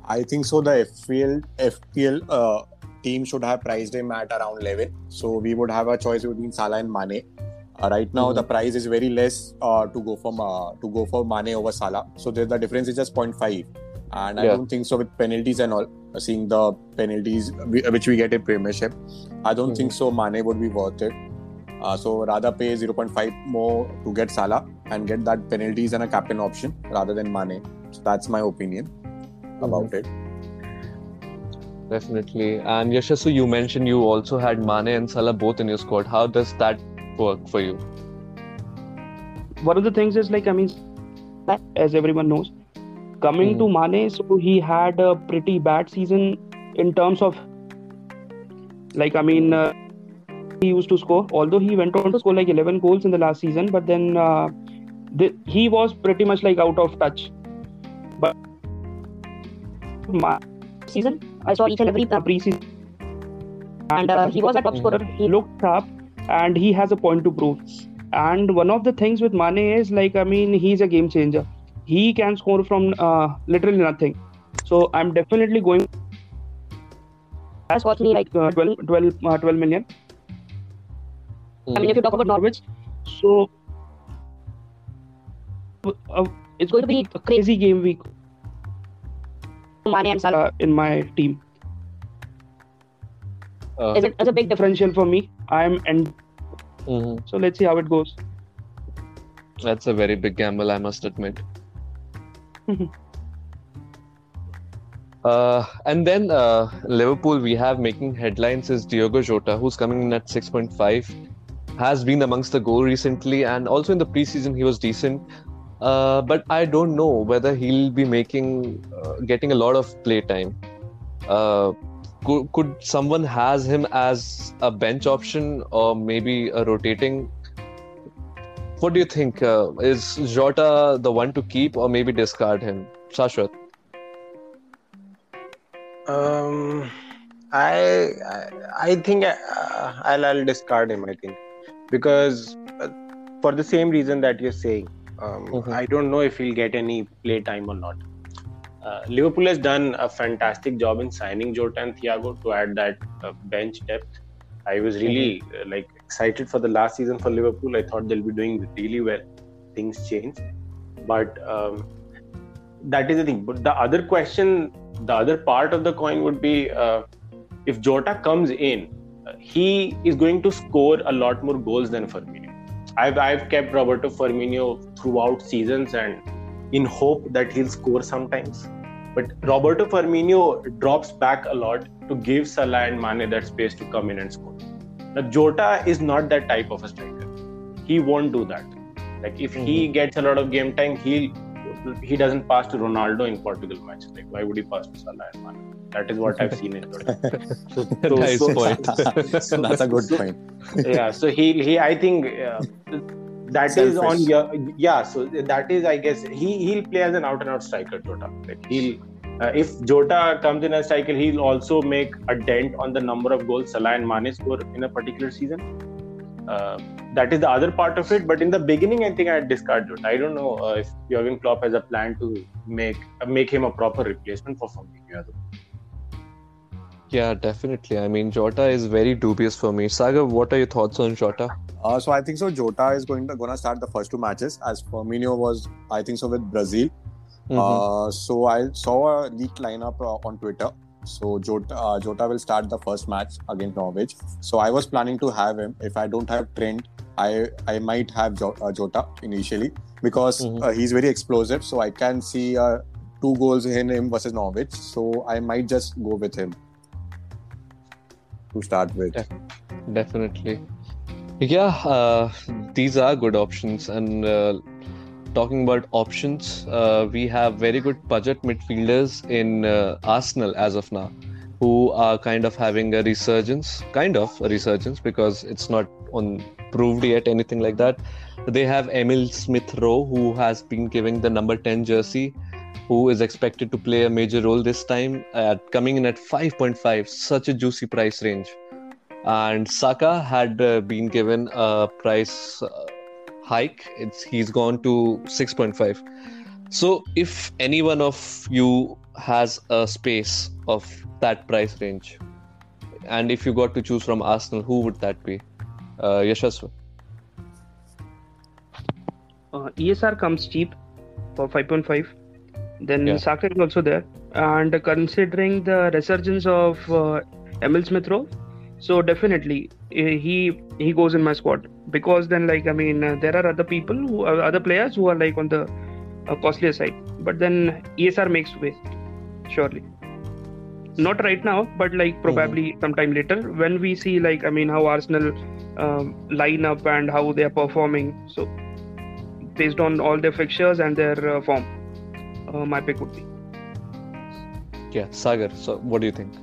Speaker 2: I think so. The FPL FPL uh, team should have priced him at around 11. So we would have a choice between Salah and Mane. Uh, right now, the price is very less uh, to go from uh, to go for Mane over Salah. So the, the difference is just 0.5. And I
Speaker 1: Yeah.
Speaker 2: don't think so with penalties and all. uh, Seeing the penalties we- which we get in Premiership, I don't think so. Mane would be worth it. Uh, so rather pay 0.5 more to get Salah and get that penalties and a captain option rather than Mane. So that's my opinion about it.
Speaker 1: Definitely. And Yashasu, you mentioned you also had Mane and Salah both in your squad. How does that work for you?
Speaker 3: One of the things is like I mean, as everyone knows, coming to Mane, so he had a pretty bad season in terms of like I mean. Uh, he used to score, although he went on to score like 11 goals in the last season, but then uh, the, he was pretty much like out of touch. But Ma-
Speaker 6: season, I saw each and every
Speaker 3: uh, preseason
Speaker 6: and uh, he was a top scorer.
Speaker 3: he
Speaker 6: He
Speaker 3: looked up and he has a point to prove. And one of the things with Mane is like, I mean, he's a game changer. He can score from uh, literally nothing. So I'm definitely going
Speaker 6: has cost me like
Speaker 3: uh, 12, 12, uh, 12 million.
Speaker 6: I mean, if you talk about Norwich,
Speaker 3: So uh, it's going to be a crazy game week
Speaker 6: Mane and Salah
Speaker 3: uh, in my team.
Speaker 1: Uh,
Speaker 6: is, a, a big.
Speaker 3: Differential for me. I'm and
Speaker 1: mhm.
Speaker 3: so let's see how it goes.
Speaker 1: That's a very big gamble, I must admit. (laughs) Uh, and then uh, Liverpool, we have making headlines is Diogo Jota, who's coming in at 6.5, has been amongst the goal recently, and also in the preseason he was decent. Uh, but I don't know whether he'll be making uh, getting a lot of play time. Could, could someone has him as a bench option or maybe a rotating? What do you think? Uh, is Jota the one to keep or maybe discard him? Shashwat.
Speaker 4: Um, I I, I think uh, I'll, I'll discard him. I think because uh, for the same reason that you're saying, um,
Speaker 1: Mhm.
Speaker 4: I don't know if he'll get any play time or not. Uh, Liverpool has done a fantastic job in signing Jota and Thiago to add that uh, bench depth. I was really uh, like excited for the last season for Liverpool. I thought they'll be doing really well. Things changed, but um, that is the thing. But the other question, the other part of the coin would be uh, if Jota comes in, uh, he is going to score a lot more goals than Firmino. I've I've kept Roberto Firmino throughout seasons and in hope that he'll score sometimes. But Roberto Firmino drops back a lot to give Salah and Mane that space to come in and score. Now Jota is not that type of a striker. He won't do that. Like if he gets a lot of game time, he'll he doesn't pass to Ronaldo in Portugal match. Like why would he pass to Salah and Mane? That is what I've seen in Jota. So, (laughs) so-
Speaker 1: nice
Speaker 4: so-
Speaker 1: point. (laughs)
Speaker 2: That's a good point.
Speaker 4: yeah so he he i think uh, that is on
Speaker 2: Selfish.
Speaker 4: your yeah so that is i guess he he'll play as an out and out striker jota like he'll uh, if jota comes in as striker he'll also make a dent on the number of goals salah and mane score in a particular season uh, that is the other part of it but in the beginning i think i'd discard jota i don't know uh, if Jurgen Klopp has a plan to make uh, make him a proper replacement for Firmino
Speaker 1: Yeah, definitely. I mean, Jota is very dubious for me. Saga, what are your thoughts on Jota?
Speaker 2: Uh, so I think so. Jota is going to gonna start the first two matches as Firmino was, I think so, with Brazil.
Speaker 1: Mhm.
Speaker 2: Uh, so I saw a leaked lineup uh, on Twitter. So Jota, uh, Jota will start the first match against Norwich. So I was planning to have him. If I don't have Trent, I I might have uh, Jota initially because
Speaker 1: Mhm.
Speaker 2: uh, he's very explosive. So I can see uh, two goals in him versus Norwich. So I might just go with him to start with.
Speaker 1: Definitely. Yeah, uh, these are good options. And uh, talking about options, uh, we have very good budget midfielders in uh, Arsenal as of now, who are kind of having a resurgence, kind of a resurgence, because it's not on proved yet anything like that. They have Emile Smith Rowe, who has been giving the number 10 jersey, who is expected to play a major role this time, at coming in at 5.5, such a juicy price range and Saka had uh, been given a price uh, hike. It's he's gone to 6.5. So if any one of you has a space of that price range, and if you got to choose from Arsenal, who would that be? Uh, Yashaswa.
Speaker 3: Uh, ESR comes cheap for 5.5. Then
Speaker 1: Yeah.
Speaker 3: Saka is also there. And considering the resurgence of uh, Emile Smith Rowe, so definitely he he goes in my squad because then like I mean uh, there are other people who are other players who are like on the uh, costlier side, but then ESR makes way surely. Not right now, but like probably sometime later when we see like I mean how Arsenal um, line up and how they are performing. So based on all their fixtures and their uh, form, uh, my pick would be.
Speaker 1: Yeah, Sagar. So what do you think?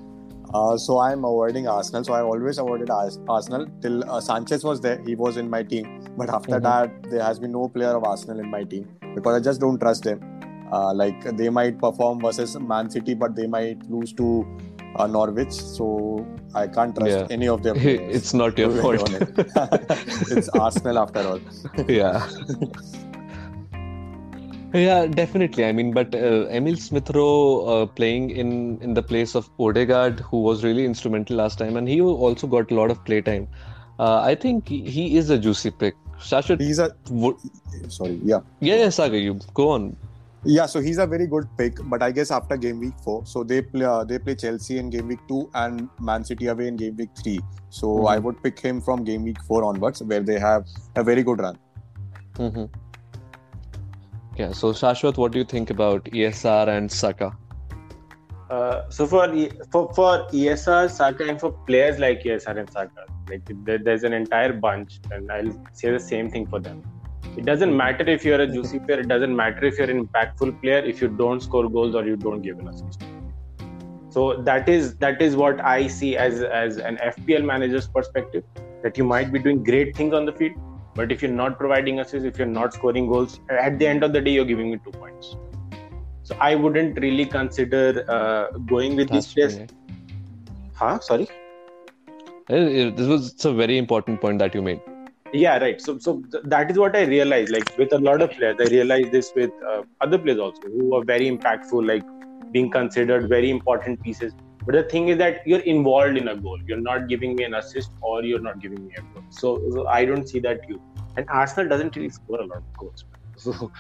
Speaker 2: Uh, so I'm avoiding Arsenal. So I always avoided Ars- Arsenal till uh, Sanchez was there. He was in my team. But after
Speaker 1: Mhm.
Speaker 2: that, there has been no player of Arsenal in my team because I just don't trust them. Uh, like they might perform versus Man City, but they might lose to uh, Norwich. So I can't trust
Speaker 1: Yeah.
Speaker 2: any of them. (laughs)
Speaker 1: it's not your fault. (laughs)
Speaker 2: it's Arsenal after all. (laughs)
Speaker 1: yeah. Yeah, definitely. I mean, but uh, Emile Smith Rowe uh, playing in in the place of Odegaard, who was really instrumental last time, and he also got a lot of playtime. Uh, I think he- is a juicy pick. Shashwat,
Speaker 2: He's a
Speaker 1: would,
Speaker 2: sorry, yeah.
Speaker 1: yeah, yeah, Saga, you go on.
Speaker 2: Yeah, so he's a very good pick, but I guess after game week four, so they play uh, they play Chelsea in game week two and Man City away in game week three. So
Speaker 1: Mhm.
Speaker 2: I would pick him from game week four onwards, where they have a very good run.
Speaker 1: hmm Yeah. So Shashwat, what do you think about ESR and Saka?
Speaker 4: Uh, so for for for ESR, Saka, and for players like ESR and Saka, like there, there's an entire bunch, and I'll say the same thing for them. It doesn't matter if you're a juicy player. It doesn't matter if you're an impactful player. If you don't score goals or you don't give an assist. So that is that is what I see as as an FPL manager's perspective. That you might be doing great things on the field, but if you're not providing assists, if you're not scoring goals, at the end of the day, you're giving me two points. So I wouldn't really consider uh, going with these
Speaker 1: That's
Speaker 4: players. Huh? Sorry.
Speaker 1: Uh, uh, This was a very important point that you made.
Speaker 4: Yeah, right. So, so th- that is what I realized. Like with a lot of players, I realized this with uh, other players also who are very impactful, like being considered very important pieces. But the thing is that you're involved in a goal. You're not giving me an assist, or you're not giving me a goal. So, so I don't see that you. And Arsenal doesn't really score a lot of goals. (laughs) So,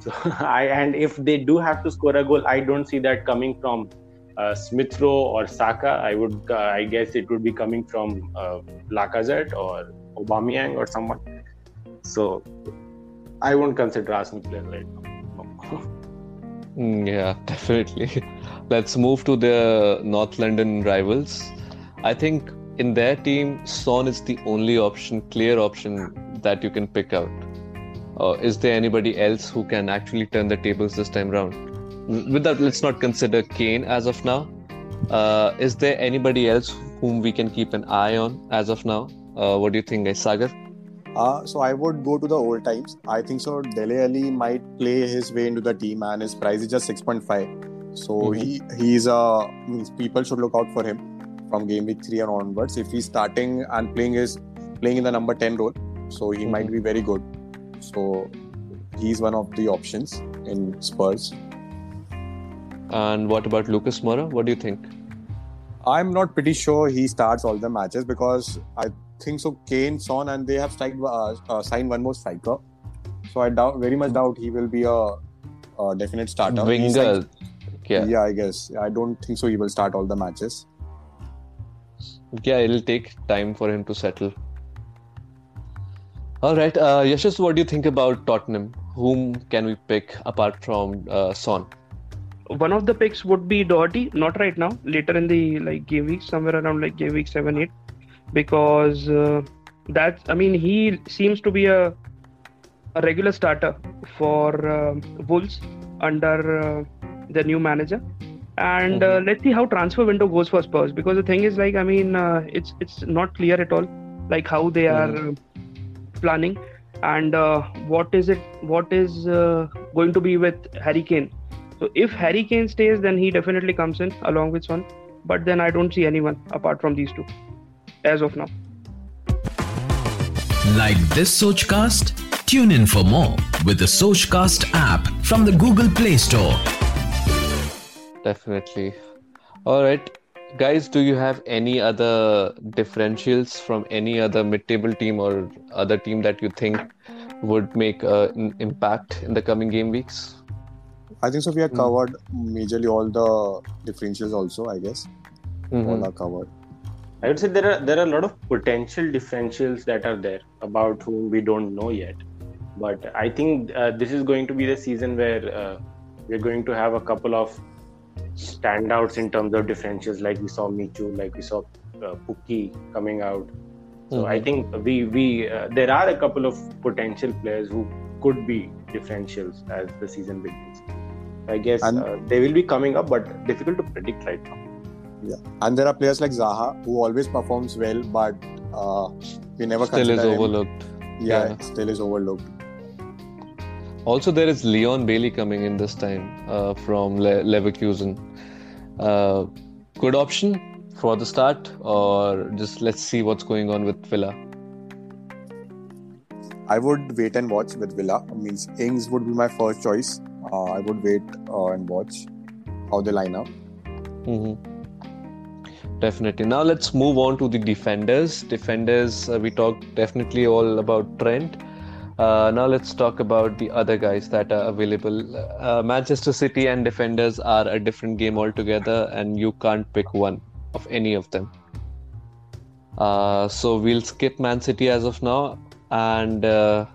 Speaker 4: so I and if they do have to score a goal, I don't see that coming from uh, Smith Rowe or Saka. I would, uh, I guess, it would be coming from uh, Lacazette or Aubameyang or someone. So I won't consider Arsenal player right now.
Speaker 1: Mm, yeah, (laughs) definitely. Let's move to the North London rivals. I think in their team, Son is the only option, clear option that you can pick out. Uh, is there anybody else who can actually turn the tables this time round? With that, let's not consider Kane as of now. Uh, is there anybody else whom we can keep an eye on as of now? Uh, what do you think? Sagar?
Speaker 2: Uh, so I would go to the old times. I think so. Dele Alli might play his way into the team, and his price is just 6.5. So
Speaker 1: Mhm.
Speaker 2: he he's uh means people should look out for him from game week three and onwards. If he's starting and playing his playing in the number 10 role, so he might be very good. So he's one of the options in Spurs.
Speaker 1: And what about Lucas Moura? What do you think?
Speaker 2: I'm not pretty sure he starts all the matches because I think so. Kane, Son, and they have striked, uh, uh, signed one more striker. So I doubt, very much doubt he will be a, a definite starter.
Speaker 1: Winger.
Speaker 2: like-
Speaker 1: yeah.
Speaker 2: yeah, I guess. I don't think so. He will start all the matches.
Speaker 1: Yeah, it'll take time for him to settle. All right, uh, Yashas, what do you think about Tottenham? Whom can we pick apart from uh, Son?
Speaker 3: One of the picks would be Doherty, not right now, later in the like game week, somewhere around like game week seven, eight, because uh, that's. I mean, he seems to be a a regular starter for uh, Wolves under uh, the new manager. And uh, let's see how transfer window goes for Spurs because the thing is like I mean uh, it's it's not clear at all like how they are uh, planning and uh, what is it what is uh, going to be with Harry Kane. So if Harry Kane stays, then he definitely comes in along with Son. But then I don't see anyone apart from these two as of now.
Speaker 5: Like this Sochcast? Tune in for more with the Sochcast app from the Google Play Store.
Speaker 1: Definitely. All right, guys, do you have any other differentials from any other mid-table team or other team that you think would make uh, an impact in the coming game weeks?
Speaker 2: I think so. We have covered majorly all the differentials. Also, I guess
Speaker 1: Mhm.
Speaker 2: all are covered.
Speaker 4: I would say there are there are a lot of potential differentials that are there about whom we don't know yet. But I think uh, this is going to be the season where uh, we're going to have a couple of standouts in terms of differentials, like we saw Michu, like we saw uh, coming out. So I think we we uh, there are a couple of potential players who could be differentials as the season begins. I guess
Speaker 2: And-
Speaker 4: uh, they will be coming up, but difficult to predict right now.
Speaker 2: And there are players like Zaha who always performs well, but uh, we never can.
Speaker 1: Still is
Speaker 2: him.
Speaker 1: overlooked.
Speaker 2: Yeah,
Speaker 1: yeah.
Speaker 2: still is overlooked.
Speaker 1: Also, there is Leon Bailey coming in this time uh, from Le- Leverkusen. Uh, good option for the start, or just let's see what's going on with Villa.
Speaker 2: I would wait and watch with Villa. means Ings would be my first choice. Uh, I would wait uh, and watch how they line up.
Speaker 1: hmm Definitely. Now let's move on to the defenders. Defenders, uh, we talked definitely all about Trent. Uh, now let's talk about the other guys that are available. Uh, Manchester City and defenders are a different game altogether, and you can't pick one of any of them. Uh, so we'll skip Man City as of now. And uh,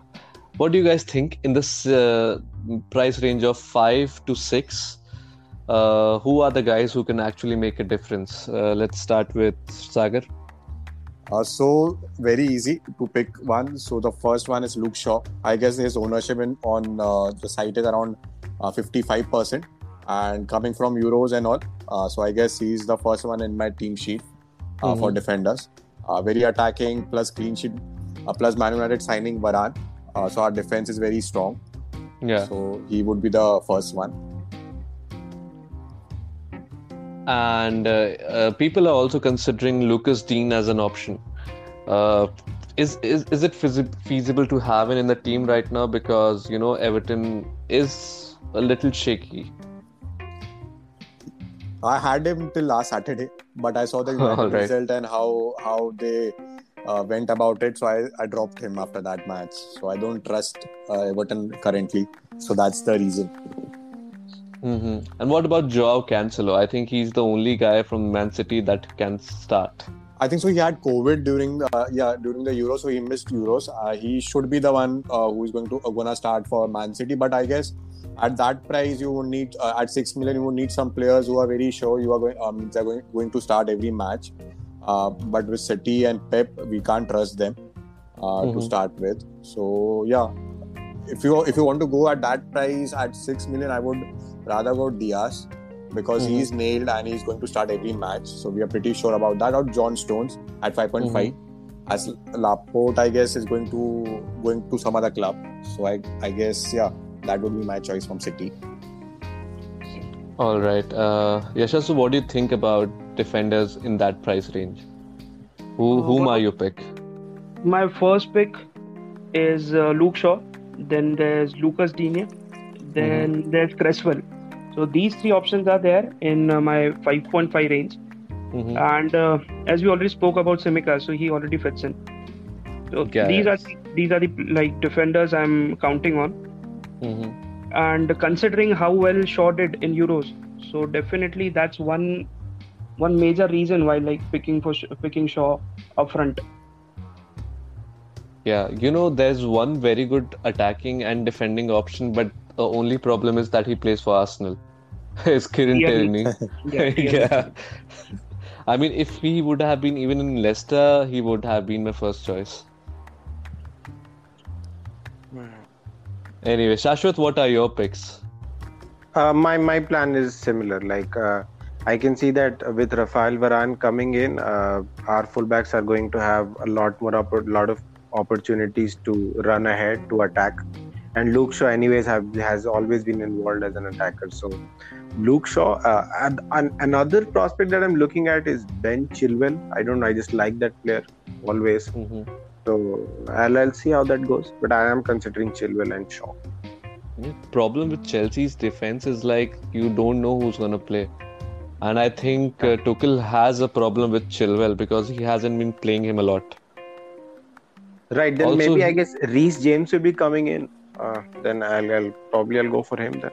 Speaker 1: what do you guys think in this uh, price range of five to six? Uh, who are the guys who can actually make a difference? Uh, let's start with Sagar.
Speaker 2: Uh, so very easy to pick one. So the first one is Luke Shaw. I guess his ownership in, on uh, the site is around uh, 55% and coming from Euros and all. Uh, so I guess he's the first one in my team sheet uh, for defenders. Uh, very attacking, plus clean sheet, uh, plus Man United signing Varane. Uh, so our defense is very strong.
Speaker 1: Yeah.
Speaker 2: So he would be the first one.
Speaker 1: And uh, uh, people are also considering Lucas Digne as an option. Uh, is, is is it feasi- feasible to have him in the team right now? Because you know Everton is a little shaky.
Speaker 2: I had him till last Saturday, but I saw the (laughs)
Speaker 1: right.
Speaker 2: result and how how they uh, went about it. So I, I dropped him after that match. So I don't trust uh, Everton currently. So that's the reason.
Speaker 1: Hmm And what about Joao Cancelo? I think he's the only guy from Man City that can start.
Speaker 2: I think so. He had COVID during the uh, yeah during the Euros, so he missed Euros. Uh, he should be the one uh, who is going to uh, gonna start for Man City. But I guess at that price, you would need uh, at six million, you would need some players who are very sure you are going um, they're going, going to start every match. Uh, but with City and Pep, we can't trust them uh, to start with. So yeah, if you if you want to go at that price at six million, I would rather go Dias because
Speaker 1: Mhm.
Speaker 2: he's nailed and he's going to start every match. So we are pretty sure about that. Or John Stones at 5.5. As Laporte, I guess, is going to going to some other club. So I I guess yeah, that would be my choice from City.
Speaker 1: All right. Uh, Yasha, so what do you think about defenders in that price range? Who
Speaker 3: Uh,
Speaker 1: whom
Speaker 3: what-
Speaker 1: are you pick?
Speaker 3: My first pick is uh, Luke Shaw. Then there's Lucas Digne. Then there's Cresswell. So these three options are there in uh, my 5.5 range.
Speaker 1: Mhm.
Speaker 3: And uh, as we already spoke about Simica, so he already fits in. So these are these are the like defenders I'm counting on.
Speaker 1: Mhm.
Speaker 3: And considering how well Shaw did in Euros, so definitely that's one one major reason why like picking for picking Shaw up front.
Speaker 1: Yeah, you know, there's one very good attacking and defending option, but the only problem is that he plays for Arsenal. (laughs) it's Kieran (laughs)
Speaker 3: Yeah,
Speaker 1: Tierney.
Speaker 3: Yeah, yeah.
Speaker 1: yeah. I mean, if he would have been even in Leicester, he would have been my first choice. Anyway, Shashwat, what are your picks?
Speaker 4: Uh, my my plan is similar. Like uh, I can see that with Rafael Varane coming in, uh, our fullbacks are going to have a lot more oppor- lot of opportunities to run ahead to attack. And Luke Shaw, anyways, have, has always been involved as an attacker. So Luke Shaw. Uh, and, and another prospect that I'm looking at is Ben Chilwell. I don't know. I just like that player always.
Speaker 1: Mhm.
Speaker 4: So I'll, I'll see how that goes. But I am considering Chilwell and Shaw.
Speaker 1: Yeah, problem with Chelsea's defense is like you don't know who's gonna play, and I think uh, Tuchel has a problem with Chilwell because he hasn't been playing him a lot.
Speaker 4: Right, then
Speaker 1: Also,
Speaker 4: maybe I guess Reece James will be coming in. Uh, then I'll, I'll probably I'll go for him then.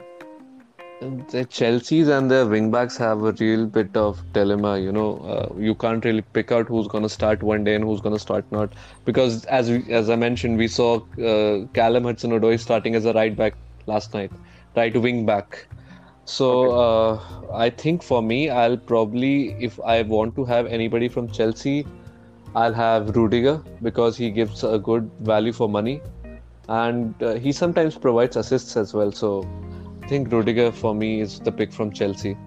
Speaker 1: The Chelsea's and their wingbacks have a real bit of dilemma. You know, uh, you can't really pick out who's gonna start one day and who's gonna start not because as we, as I mentioned, we saw uh, Callum Hudson-Odoi starting as a right back last night, right wing back. So uh, I think for me, I'll probably if I want to have anybody from Chelsea, I'll have Rudiger because he gives a good value for money, and uh, he sometimes provides assists as well. So I think Rudiger for me is the pick from Chelsea.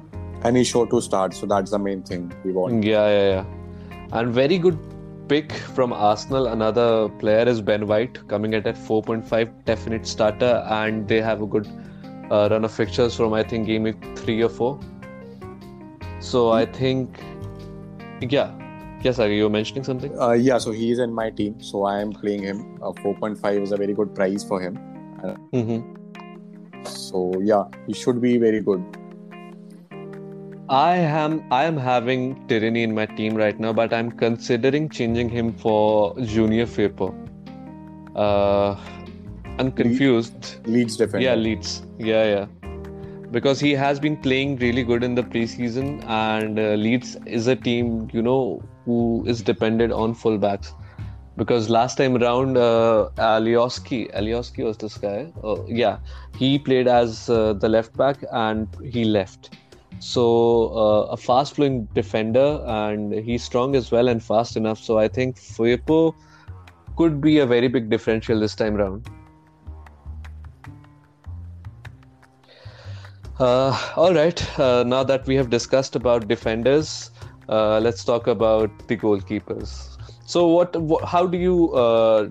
Speaker 2: And he's sure to start, so that's the main thing we want.
Speaker 1: Yeah, yeah, yeah. And very good pick from Arsenal. Another player is Ben White coming at at 4.5 definite starter, and they have a good uh, run of fixtures from I think game week three or four. So I think, yeah, yes, Ari, you were mentioning something.
Speaker 2: Uh, yeah, so he's in my team, so I am playing him. Uh, 4.5 is a very good price for him.
Speaker 1: Mm-hmm.
Speaker 2: So yeah, he should be very good.
Speaker 1: I am I am having Tierney in my team right now, but I'm considering changing him for Junior Firpo. Uh, I'm confused.
Speaker 2: Leeds defender.
Speaker 1: Yeah, Leeds. Yeah, yeah. Because he has been playing really good in the preseason, and uh, Leeds is a team, you know, who is dependent on fullbacks. Because last time around, uh, Alioski, Alioski was this guy. Uh, yeah, he played as uh, the left back and he left. So uh, a fast-flowing defender, and he's strong as well and fast enough. So I think Firpo could be a very big differential this time round. Uh, all right. Uh, now that we have discussed about defenders, uh, let's talk about the goalkeepers. So, what, what how do you uh,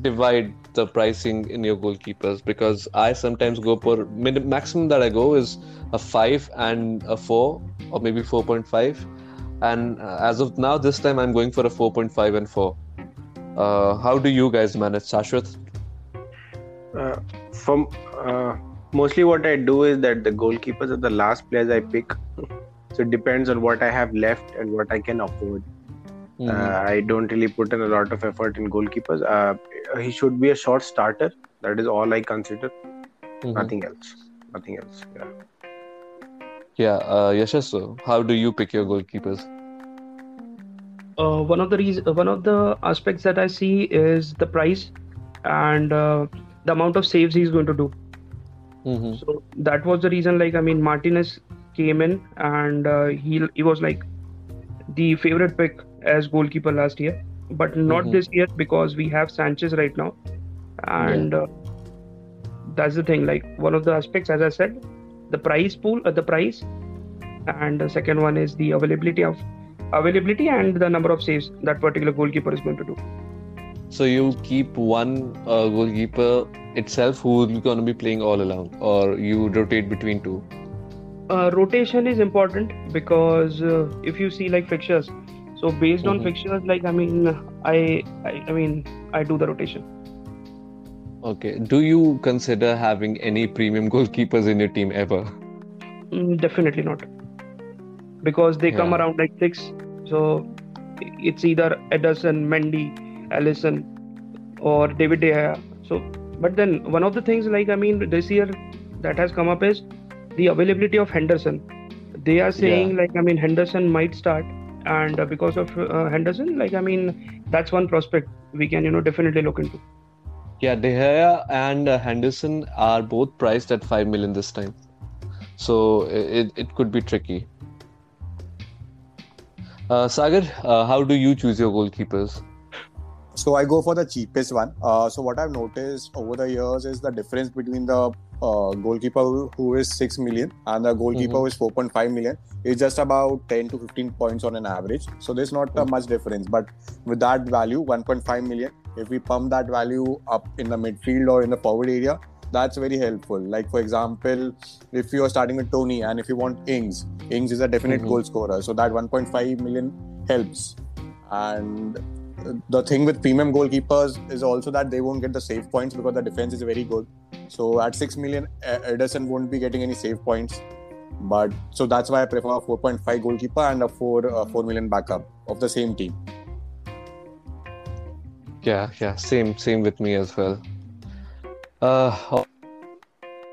Speaker 1: divide the pricing in your goalkeepers? Because I sometimes go for min- maximum that I go is a five and a four, or maybe four point five. And uh, as of now, this time I'm going for a four point five and four. Uh, how do you guys manage, Shashwat?
Speaker 4: Uh, from uh, mostly what I do is that the goalkeepers are the last players I pick. (laughs) so it depends on what I have left and what I can afford.
Speaker 1: Mhm.
Speaker 4: Uh, I don't really put in a lot of effort in goalkeepers. Uh, he should be a short starter. That is all I consider.
Speaker 1: Mhm.
Speaker 4: Nothing else. Nothing else. Yeah.
Speaker 1: Yeah, uh, Yashaswa, how do you pick your goalkeepers?
Speaker 3: uh, one of the reason, one of the aspects that I see is the price and uh, the amount of saves he's going to do.
Speaker 1: Hmm
Speaker 3: So that was the reason. Like I mean, Martinez came in and uh, he he was like the favorite pick as goalkeeper last year, but not
Speaker 1: Mhm.
Speaker 3: this year because we have Sanchez right now, and uh, that's the thing. Like one of the aspects, as I said, the price pool, uh, the price, and the second one is the availability of availability and the number of saves that particular goalkeeper is going to do.
Speaker 1: So you keep one uh, goalkeeper itself who's going to be playing all along, or you rotate between two.
Speaker 3: uh, rotation is important because uh, if you see like fixtures so based on
Speaker 1: Mhm.
Speaker 3: fixtures like i mean I, I i mean i do the rotation
Speaker 1: Okay. Do you consider having any premium (laughs) goalkeepers in your team ever?
Speaker 3: Mm, definitely not because they come around like six so it's either ederson mendy alisson or david de Gea. so but then one of the things like i mean this year that has come up is the availability of henderson they are saying like i mean henderson might start and uh, because of uh, henderson like i mean that's one prospect we can you know definitely look into
Speaker 1: Yeah, De Gea and uh, Henderson are both priced at 5 million this time. So it, it could be tricky. Uh, Sagar, uh, how do you choose your goalkeepers?
Speaker 2: So I go for the cheapest one. Uh, so what I've noticed over the years is the difference between the uh, goalkeeper who- is six million and the goalkeeper
Speaker 1: Mhm.
Speaker 2: who is 4.5 million is just about 10 to 15 points on an average. So there's not uh, much difference. But with that value, 1.5 million, if we pump that value up in the midfield or in the forward area, that's very helpful. Like for example, if you are starting with Toney and if you want Ings, Ings is a definite
Speaker 1: Mhm.
Speaker 2: goal scorer. So that 1.5 million helps. And the thing with premium goalkeepers is also that they won't get the save points because the defense is very good. So at 6 million, Ederson won't be getting any save points. But so that's why I prefer a 4.5 goalkeeper and a 4 uh, 4 million backup of the same team.
Speaker 1: Yeah, yeah, same, same with me as well. Uh, I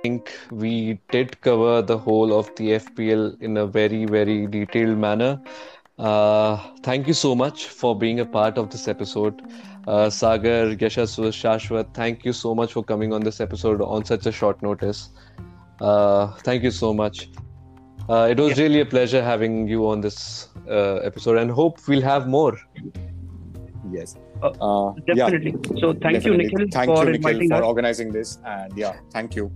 Speaker 1: think we did cover the whole of the FPL in a very, very detailed manner. Uh, thank you so much for being a part of this episode. Uh, Sagar, Yashaswa, Shashwat, thank you so much for coming on this episode on such a short notice. Uh, thank you so much. Uh, it was really a pleasure having you on this uh, episode, and hope we'll have more.
Speaker 2: Yes.
Speaker 3: Uh,
Speaker 2: Uh, yeah,
Speaker 3: definitely so thank you
Speaker 2: definitely.
Speaker 3: nikhil
Speaker 2: Thank
Speaker 3: for
Speaker 2: you, Nikhil,
Speaker 3: inviting
Speaker 2: for
Speaker 3: us
Speaker 2: organizing this. And yeah, thank you.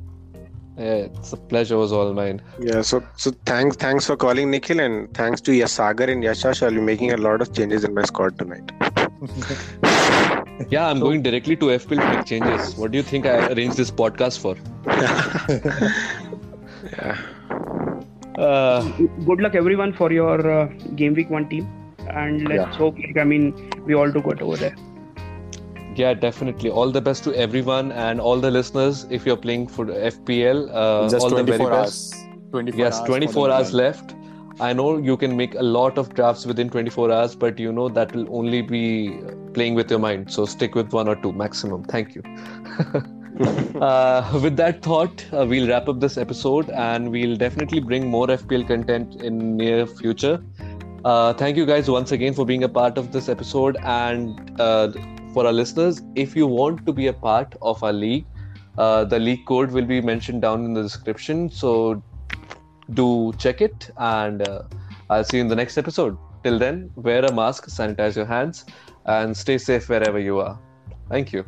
Speaker 1: Yeah, it's a pleasure was all mine.
Speaker 7: Yeah, so so thanks thanks for calling Nikhil and thanks to Yasagar and Yashash. I'll be making a lot of changes in my squad tonight. (laughs)
Speaker 1: Yeah, I'm
Speaker 3: So-
Speaker 1: going directly to FPL to make changes. What do you think I arranged this podcast for? (laughs)
Speaker 7: Yeah.
Speaker 1: Uh,
Speaker 3: good luck everyone for your uh, game week one team and let's
Speaker 2: Yeah.
Speaker 3: hope like i mean we all do good over there
Speaker 1: yeah, definitely. All the best to everyone and all the listeners. If you're playing for FPL, uh,
Speaker 2: Just
Speaker 1: all the very
Speaker 2: 24
Speaker 1: best.
Speaker 2: hours. 24
Speaker 1: Yes,
Speaker 2: hours
Speaker 1: 24 hours left. I know you can make a lot of drafts within 24 hours, but you know that will only be playing with your mind. So stick with one or two maximum. Thank you. (laughs) (laughs) uh, with that thought, uh, we'll wrap up this episode and we'll definitely bring more FPL content in near future. Uh, thank you guys once again for being a part of this episode and uh, for our listeners, if you want to be a part of our league, uh, the league code will be mentioned down in the description. So do check it and uh, I'll see you in the next episode. Till then, wear a mask, sanitize your hands, and stay safe wherever you are. Thank you.